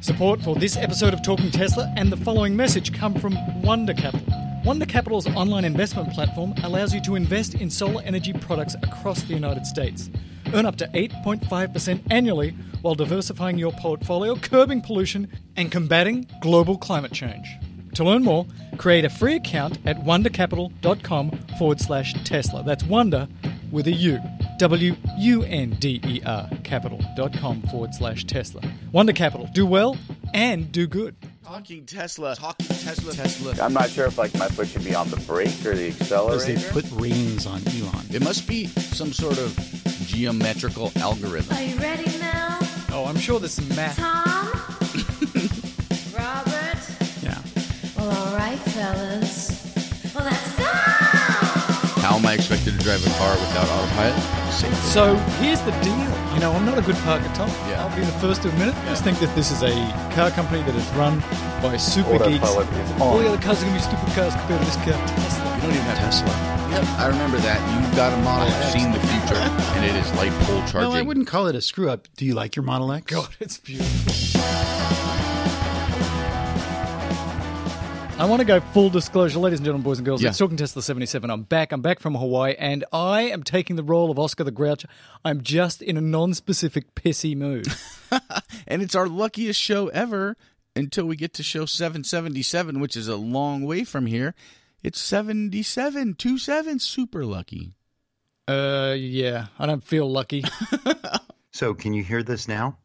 Support for this episode of Talking Tesla and the following message come from Wonder Capital. Wonder Capital's online investment platform allows you to invest in solar energy products across the United States. Earn up to 8.5% annually while diversifying your portfolio, curbing pollution, and combating global climate change. To learn more, create a free account at wondercapital.com forward slash Tesla. That's Wonder with a U. W U N D E R capital.com forward slash Tesla. Wonder Capital. Do well and do good. Talking Tesla. Talking Tesla. Tesla. I'm not sure if like my foot should be on the brake or the Because they accelerator. put rings on Elon. It must be some sort of geometrical algorithm. Are you ready now? Oh, I'm sure there's some math. Tom? Robert? Yeah. Well, all right, fellas. Well, let's go! How am I expected to drive a car without autopilot? Safely. So here's the deal. You know, I'm not a good parker, Tom. Yeah. I'll be the first to admit it. I just think that this is a car company that is run by super geeks. Is on. All the other cars are going to be stupid cars compared to this car, Tesla. You don't even have Tesla. Yep, I remember that. You've got a model oh, I have. seen the future, and it is light pole charging. No, I wouldn't call it a screw up. Do you like your Model X? God, it's beautiful. I want to go full disclosure, ladies and gentlemen, boys and girls. Yeah. It's Talking Tesla 77. I'm back. I'm back from Hawaii, and I am taking the role of Oscar the Grouch. I'm just in a non-specific pissy mood. and it's our luckiest show ever until we get to show 777, which is a long way from here. It's 77, 27, super lucky. uh, yeah, I don't feel lucky. So, can you hear this now?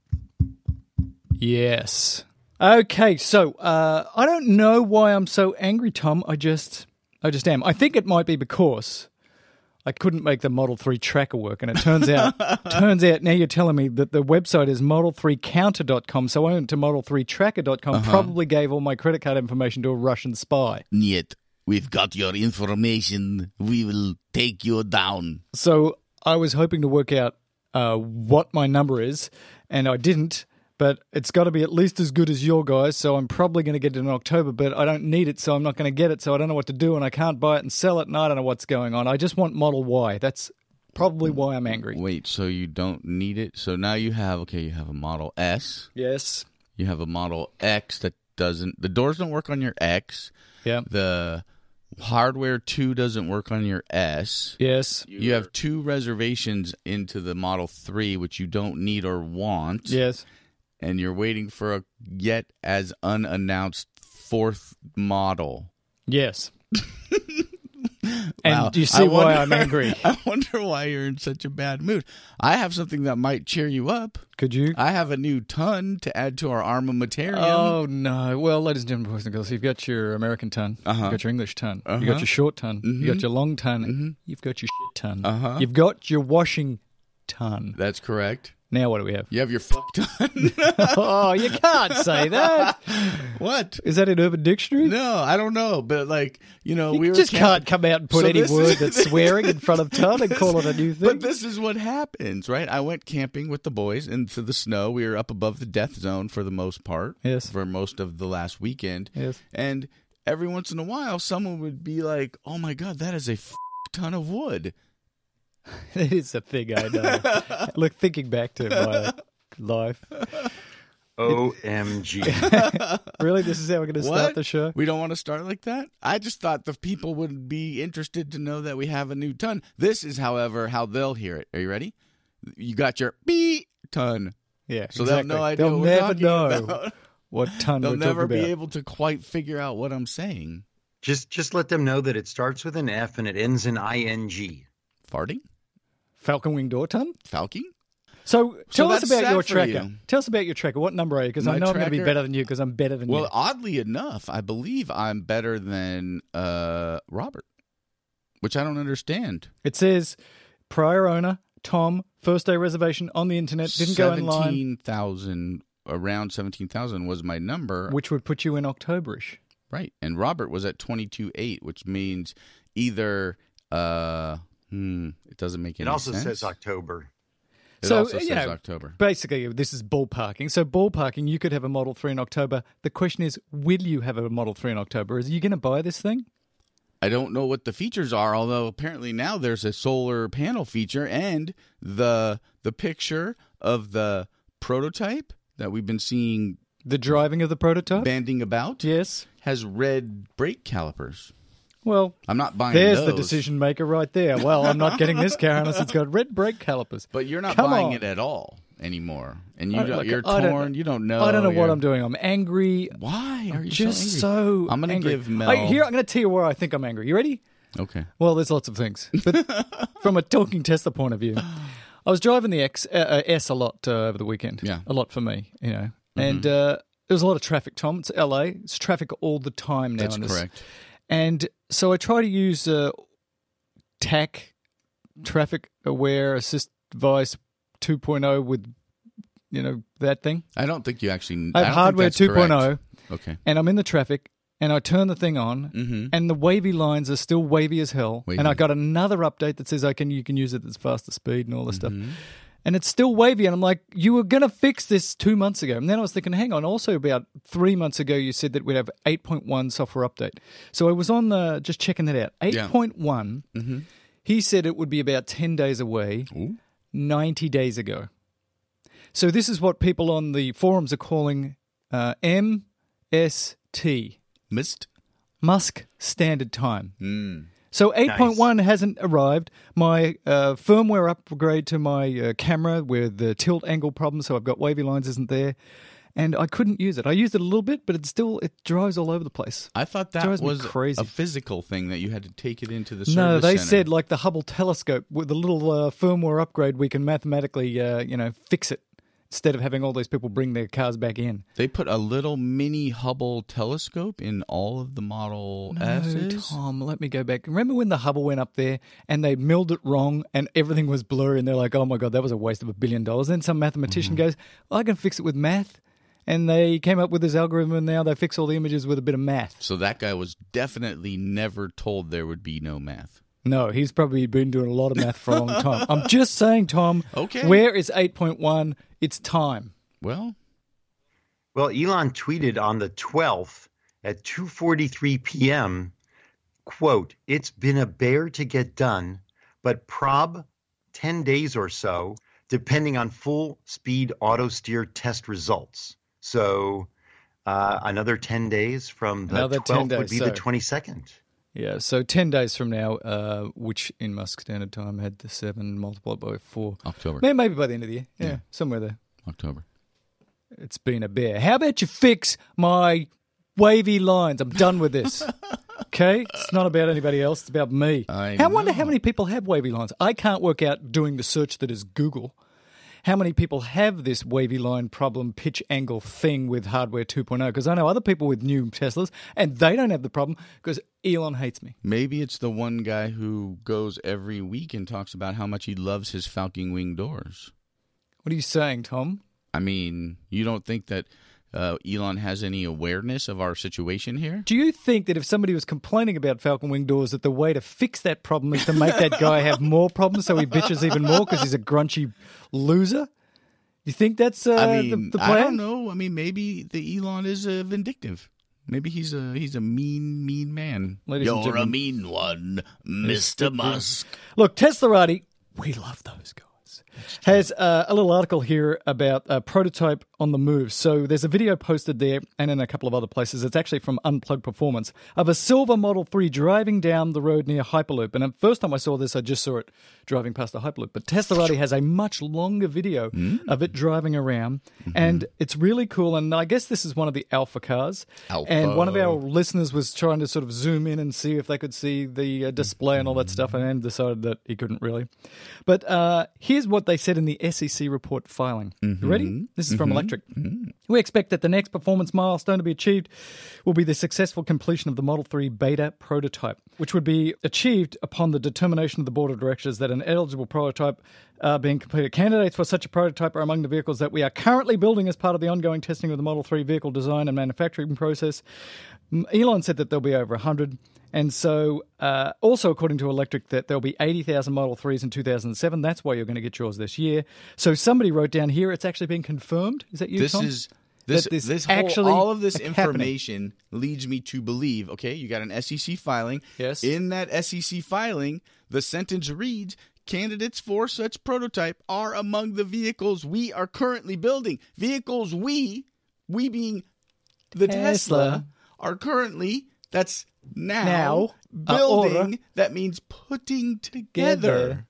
Yes. Okay, so uh, I don't know why I'm so angry, Tom. I just, I just am. I think it might be because I couldn't make the Model Three tracker work, and it turns out, turns out now you're telling me that the website is Model3Counter.com. So I went to Model3Tracker.com. Probably gave all my credit card information to a Russian spy. Niet. We've got your information. We will take you down. So I was hoping to work out uh, what my number is, and I didn't. But it's got to be at least as good as your guys, so I'm probably going to get it in October. But I don't need it, so I'm not going to get it. So I don't know what to do, and I can't buy it and sell it, and I don't know what's going on. I just want Model Y. That's probably mm, why I'm angry. Wait, so you don't need it? So now you have, okay, you have a Model S. Yes. You have a Model X that doesn't, the doors don't work on your X. Yeah. The hardware 2 doesn't work on your S. Yes. You have two reservations into the Model 3, which you don't need or want. Yes. And you're waiting for a yet as unannounced fourth model. Yes. and Wow. do you see I why wonder- I'm angry? I wonder why you're in such a bad mood. I have something that might cheer you up. Could you? I have a new ton to add to our armamentarium. Oh no! Well, ladies and gentlemen, boys and girls, you've got your American ton, Uh-huh. you've got your English ton, you've Uh-huh. got your short ton, you've Mhm. got your long ton, you've got your shit ton, Uh-huh. you've got your washing ton. That's correct. Now what do we have? You have your fuck ton. oh, you can't say that. what? Is that in Urban Dictionary? No, I don't know. But like, you know, you we just can't come out and put So any word is- that's swearing in front of ton and call it a new thing. But this is what happens, right? I went camping with the boys into the snow. We were up above the death zone for the most part. Yes. For most of the last weekend. Yes. And every once in a while, someone would be like, "Oh my god, that is a f- ton of wood." it is a thing I know. Look, thinking back to my life, OMG. really, this is how we're going to start the show. We don't want to start like that. I just thought the people would be interested to know that we have a new ton. This is, however, how they'll hear it. Are you ready? You got your B ton. Yeah, So they'll have no idea They'll what never know about. what ton They'll we're never be about. able to quite figure out what I'm saying. just just let them know that it starts with an F and it ends in ing. Farting? Falcon wing door ton. Falking? So tell us about your tracker. you. Tell us about your tracker. What number are you? Because I know I'm going to be better than you because I'm better than Well, you. Well, oddly enough, I believe I'm better than uh, Robert, which I don't understand. It says prior owner Tom first day reservation on the internet didn't go in line, Seventeen thousand, around seventeen thousand was my number, which would put you in Octoberish. right? And Robert was at twenty two eight, which means either uh, hmm, it doesn't make any It also sense. says October. It So, also you says know, October. Basically, this is ballparking. So ballparking, you could have a Model Three in October. The question is, will you have a Model Three in October? Is you going to buy this thing? I don't know what the features are, although apparently now there's a solar panel feature and the the picture of the prototype that we've been seeing The driving of the prototype? banding about yes. has red brake calipers. Well, I'm not buying there's those. the decision maker right there. Well, I'm not getting this car unless it's got red brake calipers. But you're not Come buying on. it at all anymore, and you don't, look, you're I don't- torn. you don't know. I don't know what I'm doing. I'm angry. Why are you Just so, angry? so. I'm gonna angry. give Mel. I, here, I'm going to tell you where I think I'm angry. You ready? Okay. Well, there's lots of things, but from a talking Tesla point of view, I was driving the X uh, uh, S a lot uh, over the weekend. Yeah. a lot for me, you know, and uh, there was a lot of traffic. Tom, it's LA. It's traffic all the time now. That's correct. And so I try to use uh, TAC, Traffic Aware Assist Device 2.0 with, you know, that thing. I don't think you actually. I have hardware 2.0. Okay. and I'm in the traffic, and I turn the thing on, Mm-hmm. and the wavy lines are still wavy as hell. Wavy. And I got another update that says I can you can use it at faster speed and all this Mm-hmm. stuff. And it's still wavy, and I'm like, you were gonna fix this two months ago. And then I was thinking, hang on. Also, about three months ago, you said that we'd have 8.1 software update. So I was on the just checking that out. Yeah. 8.1. He said it would be about 10 days away. Ooh. 90 days ago. So this is what people on the forums are calling uh, MST, Missed. Musk Standard Time. Mm. So 8.1 hasn't arrived. My uh, firmware upgrade to my uh, camera with the tilt angle problem, so I've got wavy lines, isn't there. And I couldn't use it. I used it a little bit, but it still it drives all over the place. I thought that was crazy. a physical thing that you had to take it into the service No, they center. said like the Hubble telescope with a little uh, firmware upgrade, we can mathematically, uh, you know, fix it instead of having all these people bring their cars back in. they put a little mini Hubble telescope in all of the Model S's. Tom, let me go back. Remember when the Hubble went up there and they milled it wrong and everything was blurry and they're like, oh my God, that was a waste of a billion dollars. Then some mathematician Mm-hmm. goes, I can fix it with math. And they came up with this algorithm and now they fix all the images with a bit of math. So that guy was definitely never told there would be no math. No, he's probably been doing a lot of math for a long time. I'm just saying, Tom, Okay. where is 8.1? It's time. Well, Well, Elon tweeted on the 12th at 2:43 p.m. quote, "It's been a bear to get done, but prob 10 days or so depending on full speed auto steer test results." So, uh, another 10 days from the Another 10 12th would days, be the 22nd. Yeah, so 10 days from now, uh, which in Musk Standard Time had the 7 multiplied by 4. October. Maybe, maybe by the end of the year. Yeah, somewhere there. October. It's been a bear. How about you fix my wavy lines? I'm done with this. Okay? It's not about anybody else, it's about me. I I wonder how many people have wavy lines. I can't work out doing the search that is Google. How many people have this wavy line problem pitch angle thing with hardware 2.0? Because I know other people with new Teslas and they don't have the problem because Elon hates me. Maybe it's the one guy who goes every week and talks about how much he loves his Falcon Wing doors. What are you saying, Tom? I mean, you don't think that uh, Elon has any awareness of our situation here? Do you think that if somebody was complaining about Falcon Wing doors, that the way to fix that problem is to make that guy have more problems so he bitches even more because he's a grunchy loser? You think that's uh, I mean, the, the I plan? don't know. I mean, maybe the Elon is uh, vindictive. Maybe he's a he's a mean mean man. Ladies You're a mean one, Mister Musk. Look, Teslarati, we love those guys. Has uh, a little article here about a prototype on the move. So there's a video posted there and in a couple of other places. It's actually from Unplugged Performance of a silver Model 3 driving down the road near Hyperloop. And the first time I saw this, I just saw it driving past the Hyperloop. But Teslarati has a much longer video of it driving around. And it's really cool. And I guess this is one of the alpha cars. And one of our listeners was trying to sort of zoom in and see if they could see the uh, display and all that stuff, and then decided that he couldn't really. But uh, here's what they said in the SEC report filing. You mm-hmm. ready? This is from mm-hmm. Electrek. Mm-hmm. We expect that the next performance milestone to be achieved will be the successful completion of the Model 3 beta prototype, which would be achieved upon the determination of the board of directors that an eligible prototype uh, being completed. Candidates for such a prototype are among the vehicles that we are currently building as part of the ongoing testing of the Model 3 vehicle design and manufacturing process. Elon said that there'll be over 100. And so, uh, also according to Electrek, that there'll be 80,000 Model 3s in 2007. That's why you're going to get yours this year. So somebody wrote down here, it's actually been confirmed. Is that you, This Tom? is this this this whole, actually all of this happening. information leads me to believe. Okay, you got an SEC filing. Yes. In that SEC filing, the sentence reads. Candidates for such prototype are among the vehicles we are currently building. Vehicles we We being the Tesla, Tesla. are currently that's now, Now, uh, building. order. that means putting together.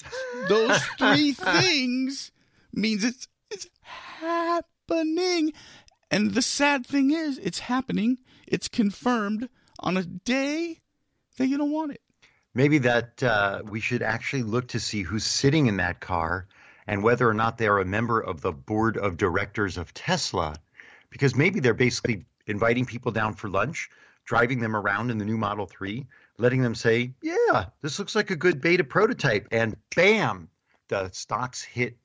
Those three things means it's it's happening. And the sad thing is, it's happening. It's confirmed on a day that you don't want it. Maybe that uh, we should actually look to see who's sitting in that car and whether or not they're a member of the board of directors of Tesla, because maybe they're basically inviting people down for lunch, driving them around in the new Model 3, letting them say, Yeah, this looks like a good beta prototype. And bam, the stocks hit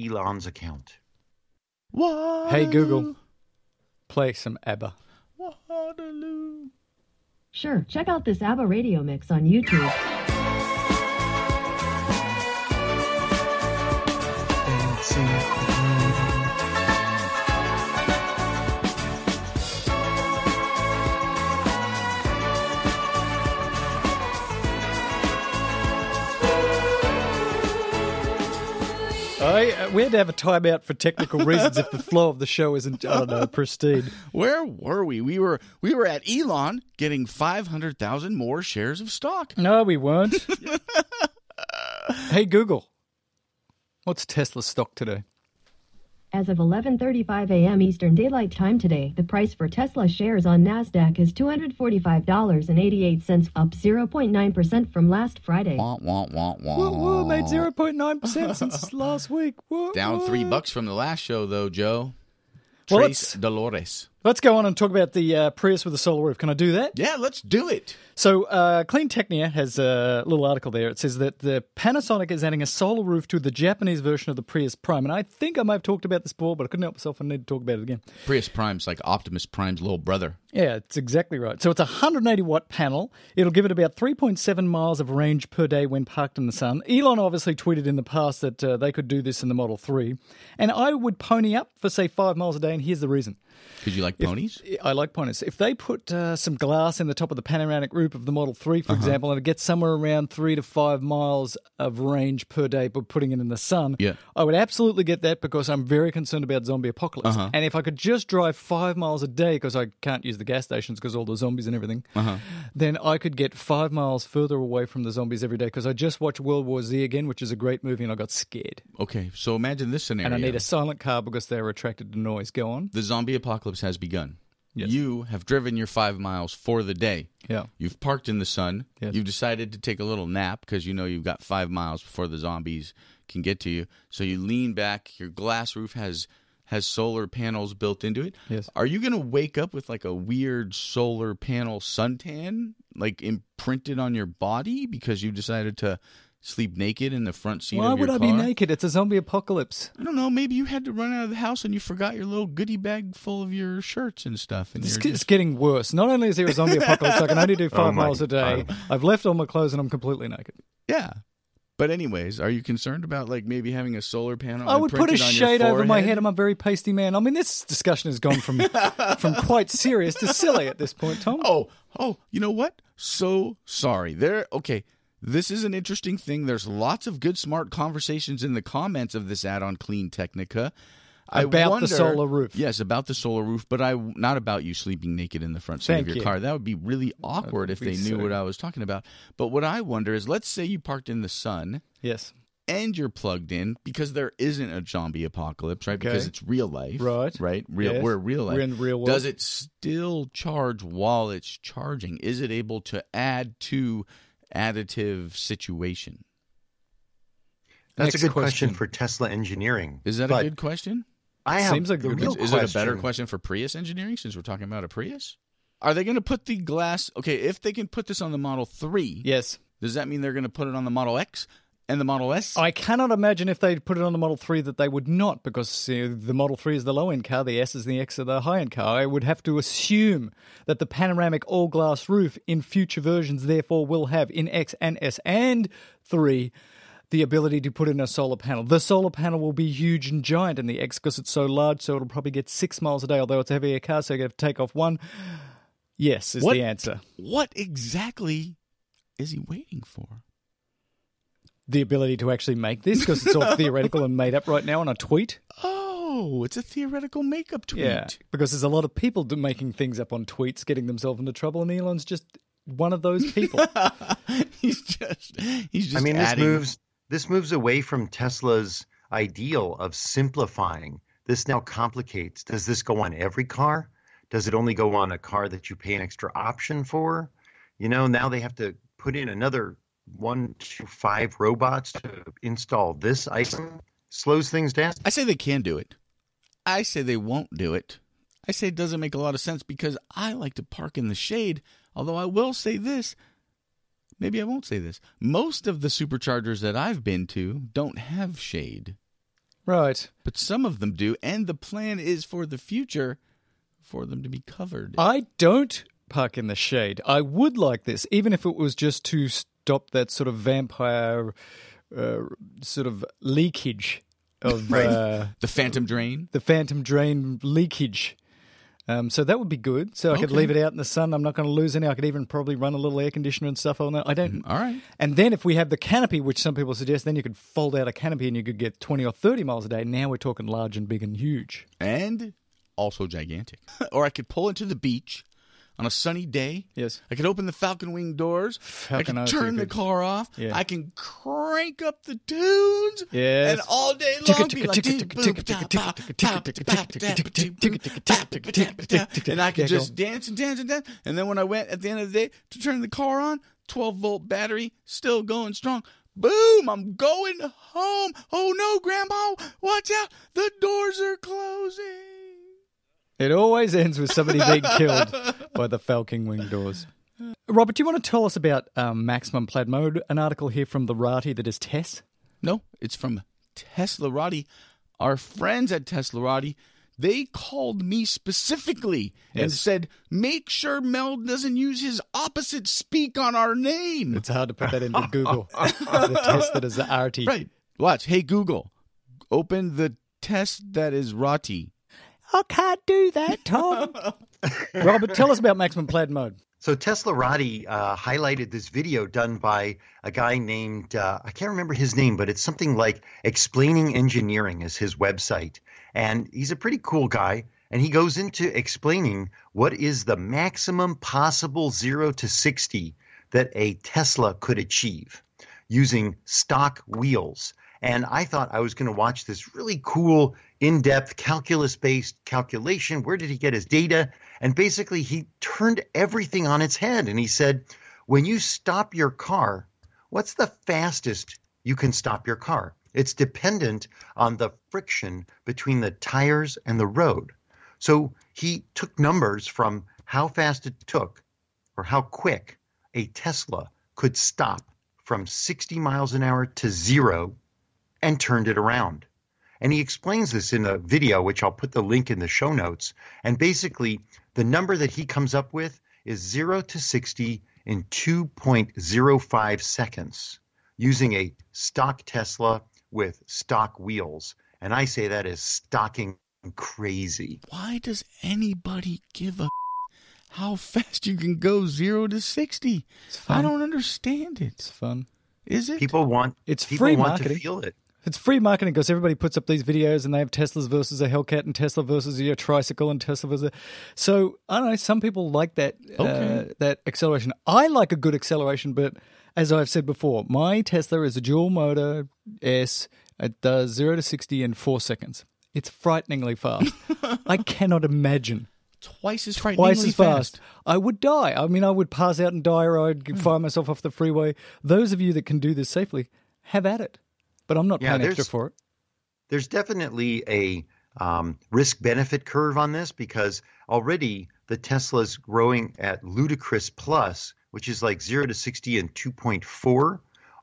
Elon's account. What? Hey Google, play some ABBA. Waterloo. Sure, check out this ABBA radio mix on YouTube. I, uh, we had to have a timeout for technical reasons if the flow of the show isn't, I don't know, pristine. Where were we? We were we were at Elon getting five hundred thousand more shares of stock. No, we weren't. hey Google, what's Tesla stock today? As of 11:35 a.m. Eastern Daylight Time today, the price for Tesla shares on Nasdaq is $245.88, up 0.9% from last Friday. Wah, wah, wah, wah. Whoa, whoa, made 0.9% since last week. Whoa, Down three bucks from the last show, though, Joe. Well, Trace let's- Dolores. Let's go on and talk about the uh, Prius with the solar roof. Can I do that? Yeah, let's do it. So, uh, Clean Technica has a little article there. It says that the Panasonic is adding a solar roof to the Japanese version of the Prius Prime. And I think I might have talked about this before, but I couldn't help myself. I need to talk about it again. Prius Prime's like Optimus Prime's little brother. Yeah, it's exactly right. So it's a 180 watt panel. It'll give it about 3.7 miles of range per day when parked in the sun. Elon obviously tweeted in the past that uh, they could do this in the Model 3. And I would pony up for, say, five miles a day. And here's the reason. Because you like ponies? I like ponies. If they put uh, some glass in the top of the panoramic roof of the Model 3, Uh-huh. for example, and it gets somewhere around three to five miles of range per day by putting it in the sun, Yeah. I would absolutely get that because I'm very concerned about zombie apocalypse. Uh-huh. And if I could just drive five miles a day because I can't use the gas stations because all the zombies and everything, Uh-huh. then I could get five miles further away from the zombies every day because I just watched World War Z again, which is a great movie, and I got scared. Okay, so imagine this scenario. And I need a silent car because they're attracted to noise. Go on. the zombie apocalypse has begun. Yes. You have driven your five miles for the day. Yeah. You've parked in the sun. Yes. You've decided to take a little nap because you know you've got five miles before the zombies can get to you. So you lean back. Your glass roof has has solar panels built into it. Yes. Are you going to wake up with like a weird solar panel suntan like imprinted on your body because you decided to sleep naked in the front seat Why of your would I car? be naked? It's a zombie apocalypse. I don't know. Maybe you had to run out of the house and you forgot your little goodie bag full of your shirts and stuff. And It's, you're it's just, getting worse. Not only is there a zombie apocalypse, I can only do oh five Oh my miles a day. I've left all my clothes and I'm completely naked. yeah. But anyways, are you concerned about like maybe having a solar panel? I would put a imprinted on your shade over my forehead? head. I'm a very pasty man. I mean, this discussion has gone from from quite serious to silly at this point, Tom. Oh, oh, you know what? So sorry. There. Okay. This is an interesting thing. There's lots of good, smart conversations in the comments of this ad on Clean Technica. I About the solar roof. Yes, about the solar roof, but I not about you sleeping naked in the front seat Thank of your you. car. That would be really awkward if they knew so- what I was talking about. But what I wonder is, let's say you parked in the sun Yes. and you're plugged in because there isn't a zombie apocalypse, right? Because it's real life, Right. Right, real. Yes. We're real life. We're in real world. Does it still charge while it's charging? Is it able to add to additive situation? That's Next a good question. question. for Tesla engineering. Is that a good question? I have Seems like a the real Is, is it a better question for Prius engineering since we're talking about a Prius? Are they going to put the glass? Okay, if they can put this on the Model Three, Yes. does that mean they're going to put it on the Model X and the Model S? I cannot imagine if they'd put it on the Model 3 that they would not, because uh, the Model 3 is the low end car, the S is the X of the high end car. I would have to assume that the panoramic all glass roof in future versions, therefore, will have in X and S and 3 the ability to put in a solar panel. The solar panel will be huge and giant in the X because it's so large, so it'll probably get six miles a day, although it's a heavier car, so you have to take off one. Yes, is What? the answer. what exactly is he waiting for? The ability to actually make this because it's all theoretical and made up right now on a tweet. Oh, it's a theoretical makeup tweet. Yeah, because there's a lot of people making things up on tweets, getting themselves into trouble, and Elon's just one of those people. he's just he's just I mean, adding, this moves this moves away from Tesla's ideal of simplifying. This now complicates. Does this go on every car? Does it only go on a car that you pay an extra option for? You know, now they have to put in another one to five robots to install this item. Slows things down. I say they can do it. I say they won't do it. I say it doesn't make a lot of sense because I like to park in the shade. Although I will say this, maybe I won't say this. Most of the superchargers that I've been to don't have shade, right. but some of them do, and the plan is for the future for them to be covered. I don't park in the shade. I would like this, even if it was just to stop that sort of vampire uh, sort of leakage of uh, the phantom drain. the phantom drain leakage. Um, so that would be good. So I could leave it out in the sun. I'm not going to lose any. I could even probably run a little air conditioner and stuff on that. I don't. All right. And then if we have the canopy, which some people suggest, then you could fold out a canopy and you could get 20 or 30 miles a day. Now we're talking large and big and huge. and also gigantic. or I could pull into the beach on a sunny day. Yes. I could open the Falcon Wing doors. Falcon I could turn the car off. Yeah. I can crank up the tunes. Yes. And all day long be like, and I could just dance and dance and dance. And then when I went at the end of the day to turn the car on, 12 volt battery, still going strong. Boom! I'm going home. Oh no, Grandma! Watch out! The doors are closing. It always ends with somebody being killed by the Falcon Wing doors. Robert, do you want to tell us about um, maximum plaid mode? An article here from the Rati that is Tess. No, it's from Teslarati. Our friends at Teslarati, they called me specifically and said, make sure Mel doesn't use his opposite speak on our name. It's hard to put that into Google. the Tess that is the RT. right. Watch. Hey, Google, open the test that is Rati. I can't do that, Tom. Robert, tell us about maximum plaid mode. So Teslarati uh, highlighted this video done by a guy named uh, I can't remember his name, but it's something like Explaining Engineering is his website, and he's a pretty cool guy. And he goes into explaining what is the maximum possible zero to sixty that a Tesla could achieve using stock wheels. And I thought I was going to watch this really cool, in depth, calculus based calculation. Where did he get his data? And basically, he turned everything on its head and he said, when you stop your car, what's the fastest you can stop your car? It's dependent on the friction between the tires and the road. So he took numbers from how fast it took or how quick a Tesla could stop from 60 miles an hour to zero and turned it around. And he explains this in a video, which I'll put the link in the show notes. And basically, the number that he comes up with is 0 to 60 in 2.05 seconds using a stock Tesla with stock wheels. And I say that is stocking crazy. Why does anybody give a how fast you can go zero to 60? I don't understand it. It's fun. Is it? People want It's people free want marketing. to feel it. It's free marketing because everybody puts up these videos and they have Teslas versus a Hellcat and Tesla versus your tricycle and Tesla versus. So I don't know. Some people like that uh, that acceleration. I like a good acceleration, but as I've said before, my Tesla is a dual motor S. It does zero to sixty in four seconds. It's frighteningly fast. I cannot imagine twice as frighteningly twice as fast. I would die. I mean, I would pass out and die, or I'd fire myself off the freeway. Those of you that can do this safely, have at it. But I'm not Yeah, paying extra for it. there's definitely a um, risk benefit curve on this because already the Tesla's growing at ludicrous plus, which is like 0 to 60 and 2.4,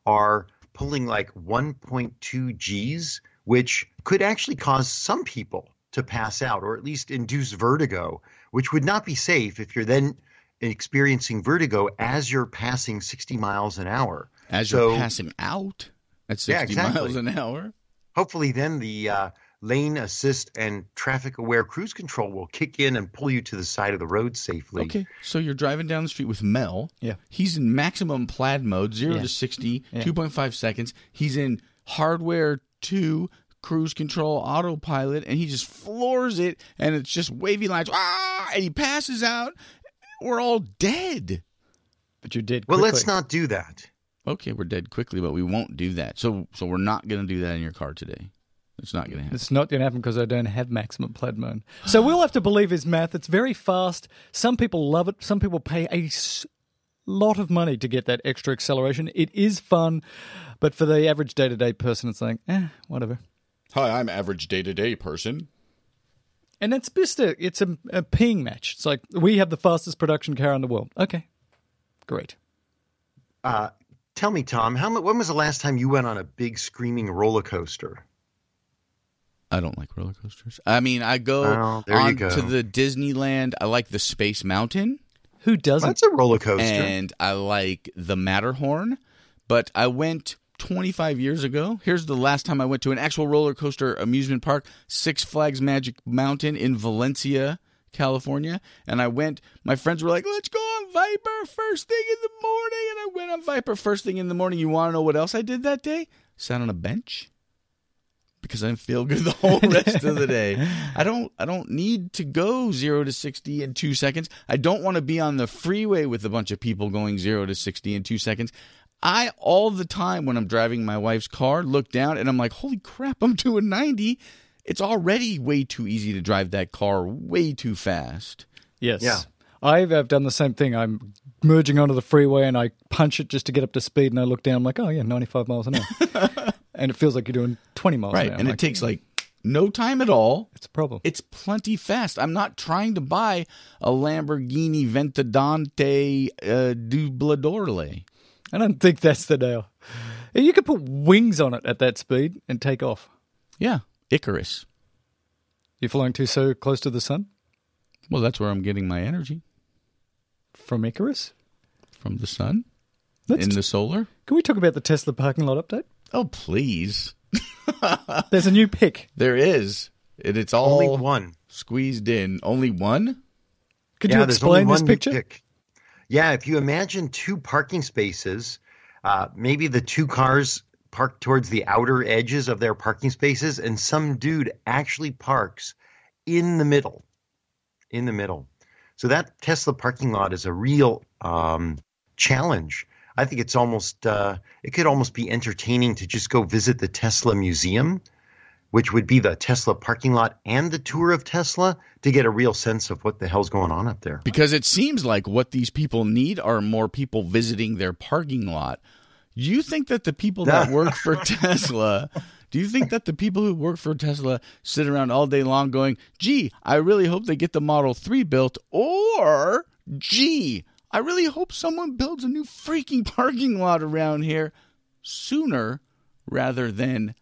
are pulling like 1.2 Gs, which could actually cause some people to pass out or at least induce vertigo, which would not be safe if you're then experiencing vertigo as you're passing 60 miles an hour. As So- you're passing out at 60 Yeah, exactly. miles an hour. hopefully then the uh, lane assist and traffic aware cruise control will kick in and pull you to the side of the road safely. Okay, so you're driving down the street with Mel. Yeah. He's in maximum plaid mode, 0 Yeah. to 60, Yeah. 2.5 seconds. He's in hardware 2, cruise control autopilot and he just floors it and it's just wavy lines ah, and he passes out we're all dead But you did. Well, quickly. Well let's not do that. Okay we're dead quickly but we won't do that so so we're not going to do that in your car today it's not going to happen It's not going to happen because I don't have maximum plaid mode. So we'll have to believe his math. It's very fast. Some people love it. Some people pay a lot of money to get that extra acceleration. It is fun, but for the average day to day person, it's like, eh, whatever. hi i'm average day-to-day person And it's just a, it's a, a peeing match. It's like we have the fastest production car in the world. Okay, great. Uh, tell me, Tom, how when was the last time you went on a big screaming roller coaster? I don't like roller coasters. I mean, I go Oh, there you on go. to the Disneyland. I like the Space Mountain. Who doesn't? That's a roller coaster. and I like the Matterhorn. But I went 25 years ago. Here's the last time I went to an actual roller coaster amusement park, Six Flags Magic Mountain in Valencia, California. And I went, my friends were like, let's go on Viper first thing in the morning. And I went on Viper first thing in the morning. You want to know what else I did that day? Sat on a bench. Because I didn't feel good the whole rest of the day. I don't I don't need to go zero to sixty in two seconds. I don't want to be on the freeway with a bunch of people going zero to sixty in two seconds. I all the time when I'm driving my wife's car look down and I'm like, holy crap, I'm doing ninety. It's already way too easy to drive that car way too fast. Yes. Yeah. I've, I've done the same thing. I'm merging onto the freeway and I punch it just to get up to speed, and I look down, I'm like, oh, yeah, 95 miles an hour. and it feels like you're doing 20 miles Right. an hour. Right. And I'm it takes like no time at all. It's a problem. It's plenty fast. I'm not trying to buy a Lamborghini Ventadante uh, Dubladorle. I don't think that's the deal. You could put wings on it at that speed and take off. Yeah, Icarus. You're flying too so close to the sun Well, that's where I'm getting my energy from Icarus. from the sun Let's in t- the solar. Can we talk about the Tesla parking lot update? Oh, please. There's a new pick. There is. And it's all Only one. squeezed in. Only one? Could yeah, you there's only explain this one new picture? pick. Yeah, if you imagine two parking spaces, uh, maybe the two cars parked towards the outer edges of their parking spaces, and some dude actually parks in the middle. In the middle. So that Tesla parking lot is a real um, challenge. I think it's almost uh, it could almost be entertaining to just go visit the Tesla museum, which would be the Tesla parking lot and the tour of Tesla to get a real sense of what the hell's going on up there. Because it seems like what these people need are more people visiting their parking lot. You think that the people that work for Tesla, do you think that the people who work for Tesla sit around all day long going, gee, I really hope they get the Model 3 built, or gee, I really hope someone builds a new freaking parking lot around here sooner rather than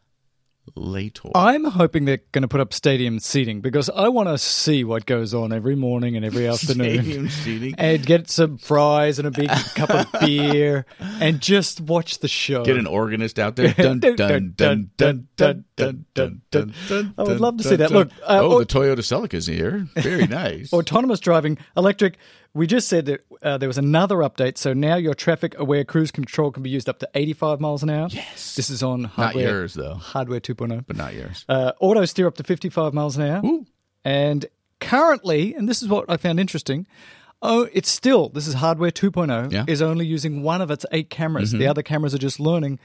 later? I'm hoping they're going to put up stadium seating because I want to see what goes on every morning and every afternoon. Stadium seating. And get some fries and a big cup of beer and just watch the show. Get an organist out there. Dun, dun, dun, dun, dun, dun, dun, dun, dun, dun, I would love to see that. Look, uh, oh, or- the Toyota Celica's here. Very nice. Autonomous driving, electric. We just said that uh, there was another update, so now your traffic-aware cruise control can be used up to 85 miles an hour. Yes, this is on Not hardware. yours, though, Hardware 2.0. but not yours. Uh, auto steer up to 55 miles an hour. Ooh. And currently, and this is what I found interesting. Oh, it's still this is hardware 2.0 Yeah. is only using one of its eight cameras. The other cameras are just learning.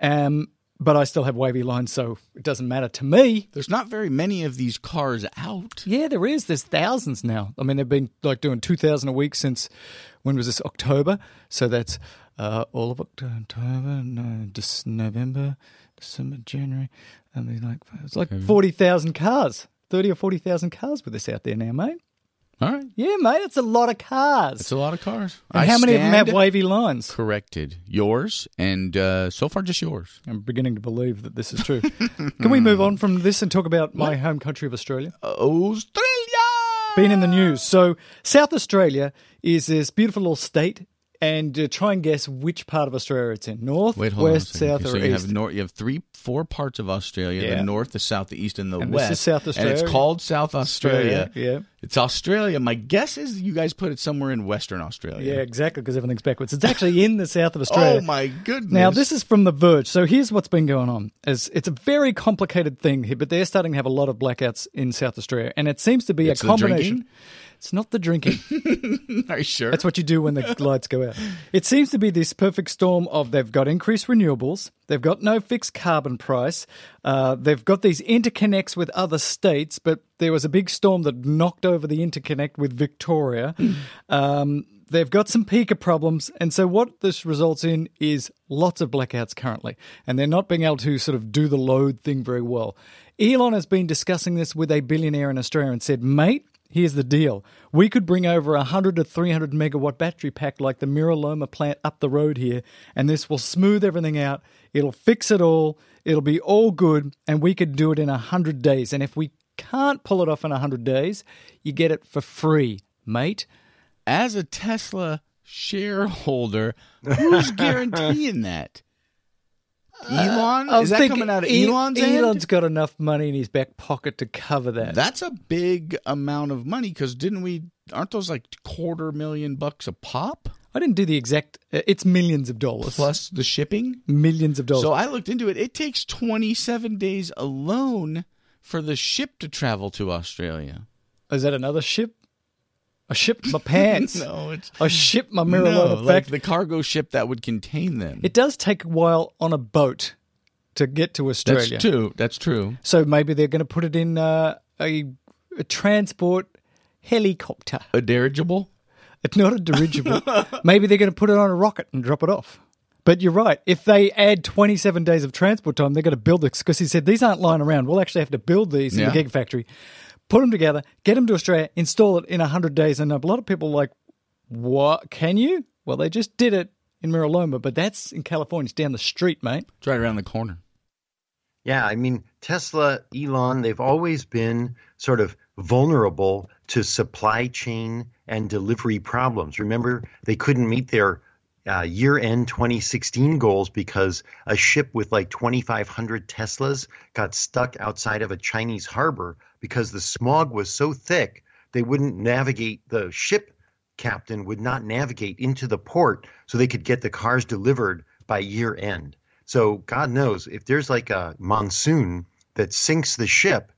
Um, but I still have wavy lines, so it doesn't matter to me. There's not very many of these cars out. Yeah, there is. There's thousands now. I mean, they've been like doing two thousand a week since when was this October? So that's uh, all of October, no, just November, December, January. I mean, like it's like forty thousand cars, thirty or forty thousand cars with this out there now, mate. All right. Yeah, mate, it's a lot of cars. It's a lot of cars. and I how many of them have wavy lines? Corrected. Yours, and uh, so far just yours. I'm beginning to believe that this is true. Can we move on from this and talk about my home country of Australia? Australia! been in the news. So South Australia is this beautiful little state and uh, try and guess which part of Australia it's in: north, Wait, west, on. a second. south, so or you east. have north. You have three, four parts of Australia: Yeah. the north, the south, the east, and the And this west. is South And Australia. it's called South Australia. Yeah. It's Australia. My guess is you guys put it somewhere in Western Australia. Yeah, exactly, because everything's backwards. It's actually in the south of Australia. Oh my goodness! Now, this is from The Verge. So here's what's been going on. Is it's a very complicated thing here, but they're starting to have a lot of blackouts in South Australia, and it seems to be It's a combination. It's not the drinking. Are you sure? That's what you do when the lights go out. It seems to be this perfect storm of they've got increased renewables, they've got no fixed carbon price, uh, they've got these interconnects with other states, but there was a big storm that knocked over the interconnect with Victoria. um, they've got some peaker problems, and so what this results in is lots of blackouts currently, and they're not being able to sort of do the load thing very well. Elon has been discussing this with a billionaire in Australia and said, mate, Here's the deal. We could bring over a 100 to 300 megawatt battery pack like the Mira Loma plant up the road here, and this will smooth everything out. It'll fix it all. It'll be all good, and we could do it in 100 days. And if we can't pull it off in 100 days, you get it for free, mate. As a Tesla shareholder, who's guaranteeing that? Elon? I Is that coming out of E- Elon's end? Elon's got enough money in his back pocket to cover that. That's a big amount of money because didn't we? Aren't those like quarter million bucks a pop I didn't do the exact. uh, It's millions of dollars. plus the shipping? millions of dollars. So I looked into it. It takes 27 days alone for the ship to travel to Australia. Is that another ship? I shipped my pants. No, it's I shipped my no, Mira Loma like the cargo ship that would contain them. It does take a while on a boat to get to Australia. That's true. That's true. So maybe they're going to put it in uh, a, a transport helicopter. A dirigible. It's not a dirigible. maybe they're going to put it on a rocket and drop it off. But you're right. If they add 27 days of transport time, they're going to build this because he said these aren't lying around. We'll actually have to build these in Yeah. the gigafactory, put them together, get them to Australia, install it in 100 days. And a lot of people are like, what? Can you? Well, they just did it in Mira Loma, but that's in California. It's down the street, mate. It's right around the corner. Yeah, I mean, Tesla, Elon, they've always been sort of vulnerable to supply chain and delivery problems. Remember, they couldn't meet their uh, year end 2016 goals because a ship with like 2,500 Teslas got stuck outside of a Chinese harbor because the smog was so thick they wouldn't navigate, the ship captain would not navigate into the port so they could get the cars delivered by year end. So God knows if there's like a monsoon that sinks the ship,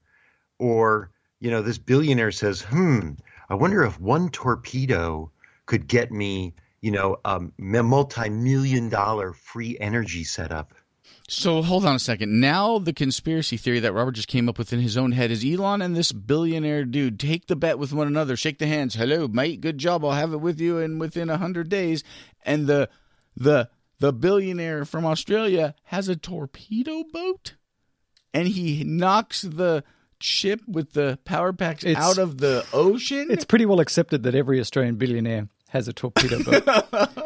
or you know this billionaire says, "Hmm, I wonder if one torpedo could get me, you know, um, a multi-million dollar free energy setup." So hold on a second. Now the conspiracy theory that Robert just came up with in his own head is Elon and this billionaire dude take the bet with one another, shake the hands. Hello, mate. Good job. I'll have it with you in within a hundred days. And the the the billionaire from Australia has a torpedo boat, and he knocks the ship with the power packs It's- out of the ocean. It's pretty well accepted that every Australian billionaire has a torpedo boat.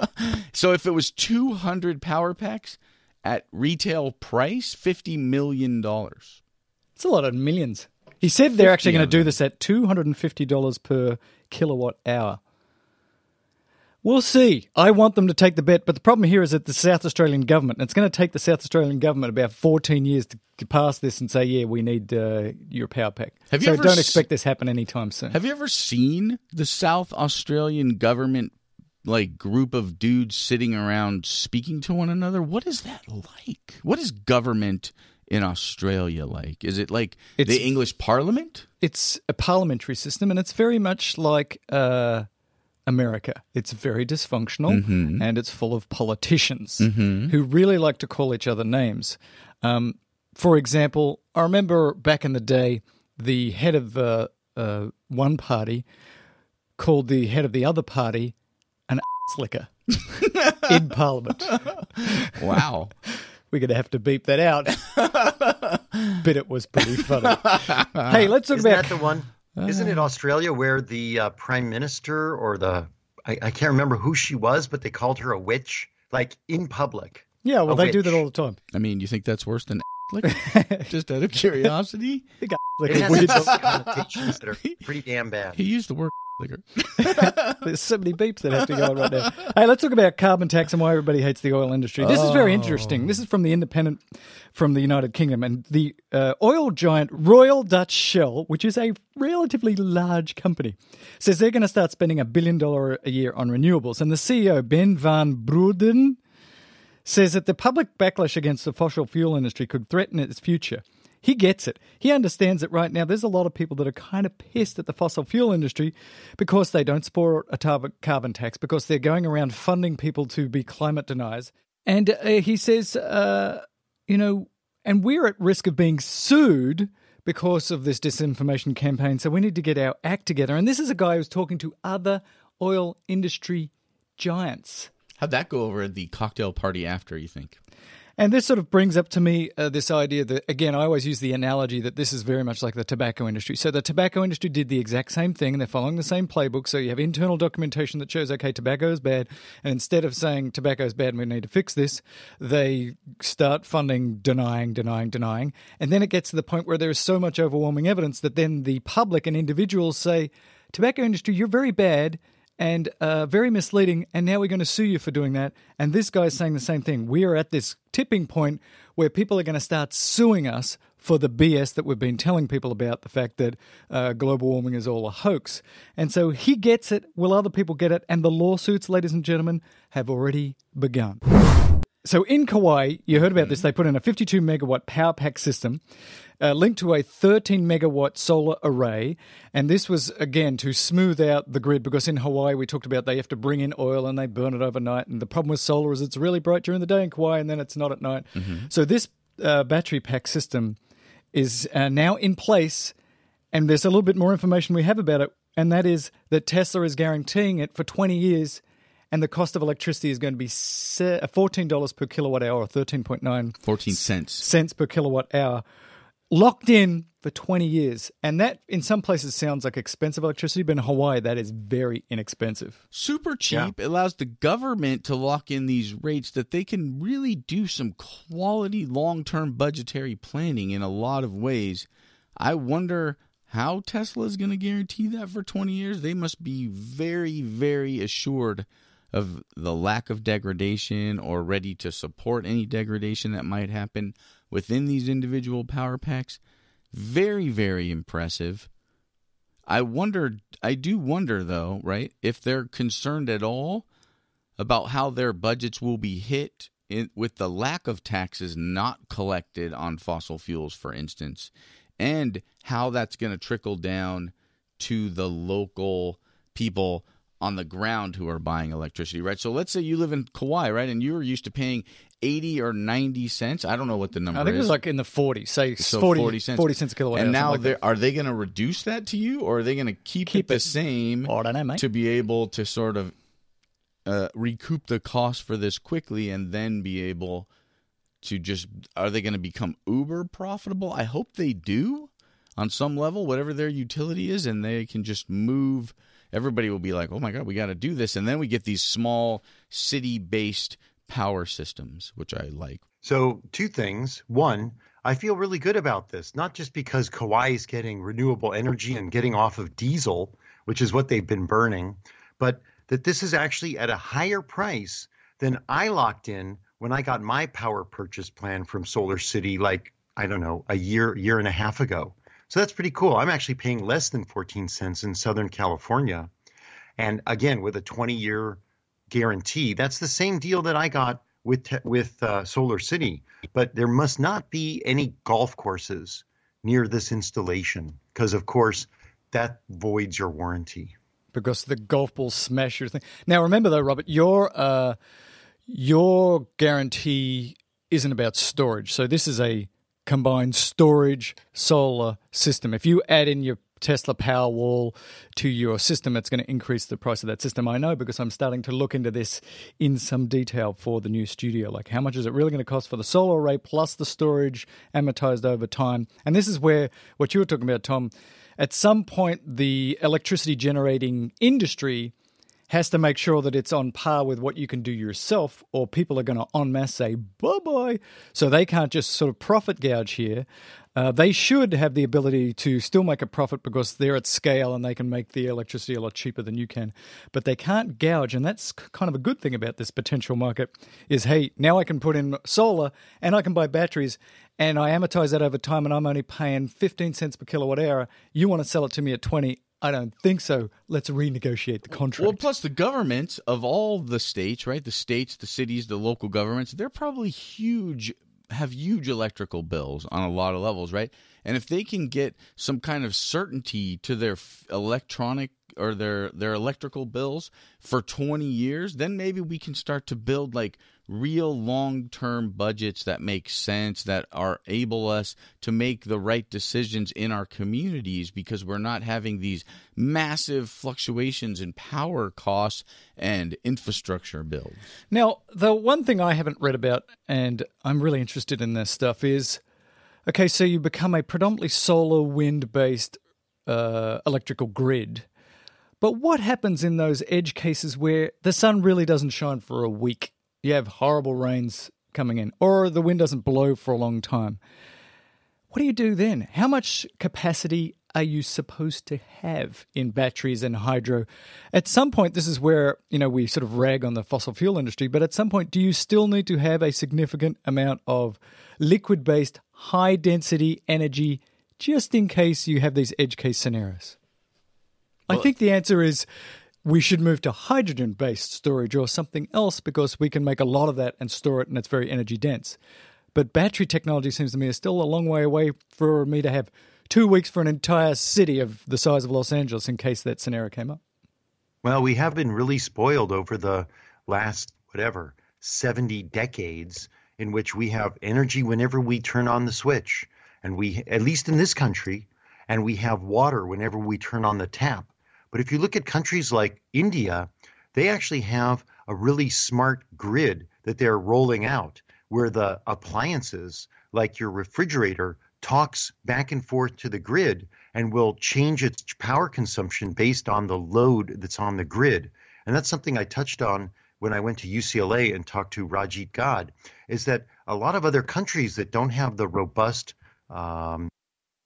So if it was 200 power packs at retail price, $50 million. It's a lot of millions. He said they're actually going to do this at $250 per kilowatt hour. We'll see. I want them to take the bet, but the problem here is that the South Australian government, it's going to take the South Australian government about 14 years to pass this and say, yeah, we need uh, your power pack. Have you so don't s- expect this happen anytime soon. Have you ever seen the South Australian government like group of dudes sitting around speaking to one another? What is that like? What is government in Australia like? Is it like It's- the English Parliament? it's a parliamentary system, and it's very much like uh, America. It's very dysfunctional, Mm-hmm. and it's full of politicians who really like to call each other names. Um, for example, I remember back in the day, the head of uh, uh, one party called the head of the other party an slicker in Parliament. Wow. We're going to have to beep that out. but it was pretty funny. hey, let's talk Isn't about that the one? Isn't it Australia where the uh, prime minister or the I, I can't remember who she was, but they called her a witch, like in public. Yeah, well, a they do that all the time. I mean, you think that's worse than lick? Just out of curiosity? They got like It has weird. connotations that are pretty damn bad. He used the word There's so many beeps that have to go on right now. Hey, let's talk about carbon tax and why everybody hates the oil industry. This is very interesting. This is from the Independent from the United Kingdom, and the uh, oil giant Royal Dutch Shell, which is a relatively large company, says they're going to start spending a billion dollar a year on renewables. And the CEO Ben van Beurden says that the public backlash against the fossil fuel industry could threaten its future. He gets it. He understands that right now there's a lot of people that are kind of pissed at the fossil fuel industry because they don't support a carbon tax, because they're going around funding people to be climate deniers. And uh, he says, uh, you know, and we're at risk of being sued because of this disinformation campaign. So we need to get our act together. And this is a guy who's talking to other oil industry giants. How'd that go over at the cocktail party after, you think? And this sort of brings up to me uh, this idea that, again, I always use the analogy that this is very much like the tobacco industry. So the tobacco industry did the exact same thing, and they're following the same playbook. So you have internal documentation that shows, okay, tobacco is bad. And instead of saying tobacco is bad and we need to fix this, they start funding, denying, denying, denying. And then it gets to the point where there is so much overwhelming evidence that then the public and individuals say, tobacco industry, you're very bad and uh, very misleading. And now we're going to sue you for doing that. And this guy's saying the same thing. We are at this tipping point where people are going to start suing us for the BS that we've been telling people about the fact that uh, global warming is all a hoax. And so he gets it. Will other people get it? And the lawsuits, ladies and gentlemen, have already begun. So in Kauai, you heard about this. They put in a 52 megawatt power pack system uh, linked to a 13 megawatt solar array. And this was, again, to smooth out the grid because in Hawaii, we talked about they have to bring in oil and they burn it overnight. And the problem with solar is it's really bright during the day in Kauai and then it's not at night. So this uh, battery pack system is uh, now in place. And there's a little bit more information we have about it. And that is that Tesla is guaranteeing it for 20 years. And the cost of electricity is going to be uh, $14 per kilowatt hour or 13.9 14 cents. cents per kilowatt hour, locked in for 20 years. And that, in some places, sounds like expensive electricity, but in Hawaii, that is very inexpensive. Super cheap. It allows the government to lock in these rates that they can really do some quality long term budgetary planning in a lot of ways. I wonder how Tesla is going to guarantee that for 20 years. They must be very, very assured of the lack of degradation or ready to support any degradation that might happen within these individual power packs. Very, very impressive. I wonder, I do wonder though, right, if they're concerned at all about how their budgets will be hit in, with the lack of taxes not collected on fossil fuels, for instance, and how that's going to trickle down to the local people on the ground who are buying electricity, right? So let's say you live in Kauai, right, and you're used to paying 80 or 90 cents. I don't know what the number is. I think it is. was like in the forty, say So 40, 40 cents. 40 cents a kilowatt and now like they're they going to reduce that to you, or are they going to keep, Keep it the it. same Oh, I don't know, mate. to be able to sort of uh, recoup the cost for this quickly, and then be able to just are they going to become uber profitable? I hope they do on some level, whatever their utility is, and they can just move. Everybody will be like, "Oh my god, we got to do this," and then we get these small city-based power systems, which I like. So, two things. One, I feel really good about this, not just because Kauai is getting renewable energy and getting off of diesel, which is what they've been burning, but that this is actually at a higher price than I locked in when I got my power purchase plan from Solar City, like, I don't know, a year, year and a half ago. So that's pretty cool. I'm actually paying less than 14 cents in Southern California. And again, with a 20 year guarantee, that's the same deal that I got with with uh, Solar City. But there must not be any golf courses near this installation because, of course, that voids your warranty. because the golf ball smash your thing. Now, remember though, Robert, your uh, your guarantee isn't about storage. So this is a combined storage solar system. If you add in your Tesla Powerwall to your system, it's going to increase the price of that system. I know because I'm starting to look into this in some detail for the new studio. Like, how much is it really going to cost for the solar array plus the storage amortized over time? And this is where what you were talking about, Tom. At some point, the electricity generating industry has to make sure that it's on par with what you can do yourself, or people are going to en masse say bye bye. So they can't just sort of profit gouge here. Uh, they should have the ability to still make a profit because they're at scale and they can make the electricity a lot cheaper than you can. But they can't gouge, and that's kind of a good thing about this potential market. Is hey, now I can put in solar and I can buy batteries, and I amortize that over time, and I'm only paying 15 cents per kilowatt hour. You want to sell it to me at 20? I don't think so. Let's renegotiate the contract. Well, plus the governments of all the states, right? The states, the cities, the local governments, they're probably huge, have huge electrical bills on a lot of levels, right? And if they can get some kind of certainty to their f- electronic or their their electrical bills for 20 years, then maybe we can start to build like real long-term budgets that make sense that are able us to make the right decisions in our communities because we're not having these massive fluctuations in power costs and infrastructure bills. Now, the one thing I haven't read about, and I'm really interested in this stuff, is okay, so you become a predominantly solar wind based uh, electrical grid. But what happens in those edge cases where the sun really doesn't shine for a week? You have horrible rains coming in, or the wind doesn't blow for a long time. What do you do then? How much capacity are you supposed to have in batteries and hydro? At some point, this is where, you know, we sort of rag on the fossil fuel industry, but at some point, do you still need to have a significant amount of liquid based, high density energy just in case you have these edge case scenarios? I think the answer is we should move to hydrogen based storage or something else because we can make a lot of that and store it and it's very energy dense. But battery technology seems to me is still a long way away for me to have two weeks for an entire city of the size of Los Angeles in case that scenario came up. Well, we have been really spoiled over the last, whatever, 70 decades in which we have energy whenever we turn on the switch. And we, at least in this country, and we have water whenever we turn on the tap. But if you look at countries like India, they actually have a really smart grid that they're rolling out where the appliances, like your refrigerator, talks back and forth to the grid and will change its power consumption based on the load that's on the grid. And that's something I touched on when I went to UCLA and talked to Rajit Gadh, is that a lot of other countries that don't have the robust um,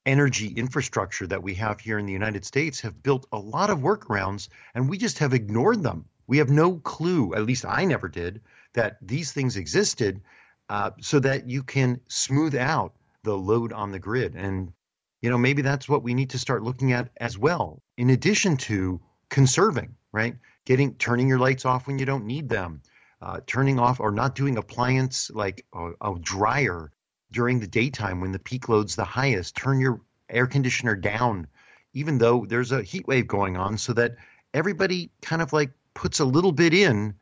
energy infrastructure that we have here in the United States have built a lot of workarounds and we just have ignored them. We have no clue, at least I never did, that these things existed uh, so that you can smooth out the load on the grid. And, you know, maybe that's what we need to start looking at as well, in addition to conserving, right? Getting, turning your lights off when you don't need them, uh, turning off or not doing appliance like a, a dryer during the daytime when the peak load's the highest. Turn your air conditioner down, even though there's a heat wave going on, so that everybody kind of like puts a little bit in,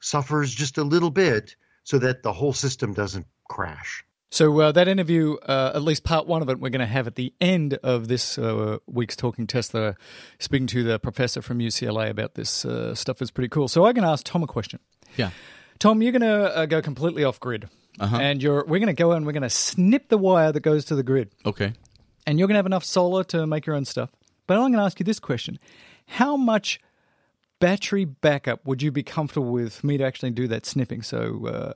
suffers just a little bit, so that the whole system doesn't crash. So uh, that interview, uh, at least part one of it, we're going to have at the end of this uh, week's Talking Tesla, speaking to the professor from UCLA about this uh, stuff is pretty cool. So I'm going to ask Tom a question. Yeah. Tom, you're going to uh, go completely off grid, Uh-huh. and you're we're going to go and we're going to snip the wire that goes to the grid, Okay. and you're going to have enough solar to make your own stuff. But I'm going to ask you this question: How much battery backup would you be comfortable with for me to actually do that snipping? So, uh,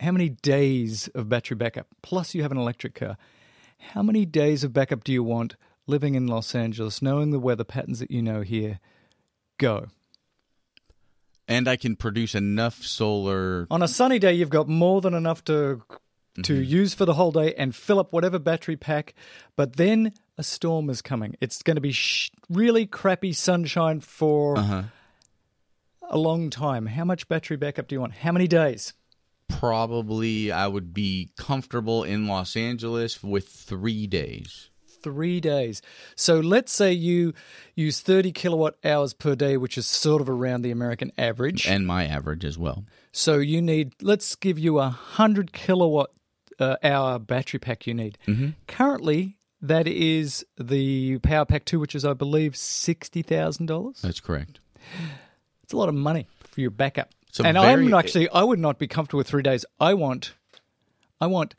how many days of battery backup? Plus, you have an electric car. How many days of backup do you want living in Los Angeles, knowing the weather patterns that you know here? Go. And I can produce enough solar. On a sunny day, you've got more than enough to to use for the whole day and fill up whatever battery pack. But then a storm is coming. It's going to be sh- really crappy sunshine for Uh-huh. a long time. How much battery backup do you want? How many days? Probably I would be comfortable in Los Angeles with three days. Three days. So let's say you use 30 kilowatt hours per day, which is sort of around the American average. And my average as well. So you need, let's give you a 100 kilowatt uh, hour battery pack you need. Currently, that is the Power Pack 2, which is, I believe, $60,000. That's correct. It's a lot of money for your backup. And very- I'm actually, I would not be comfortable with three days. I want, I want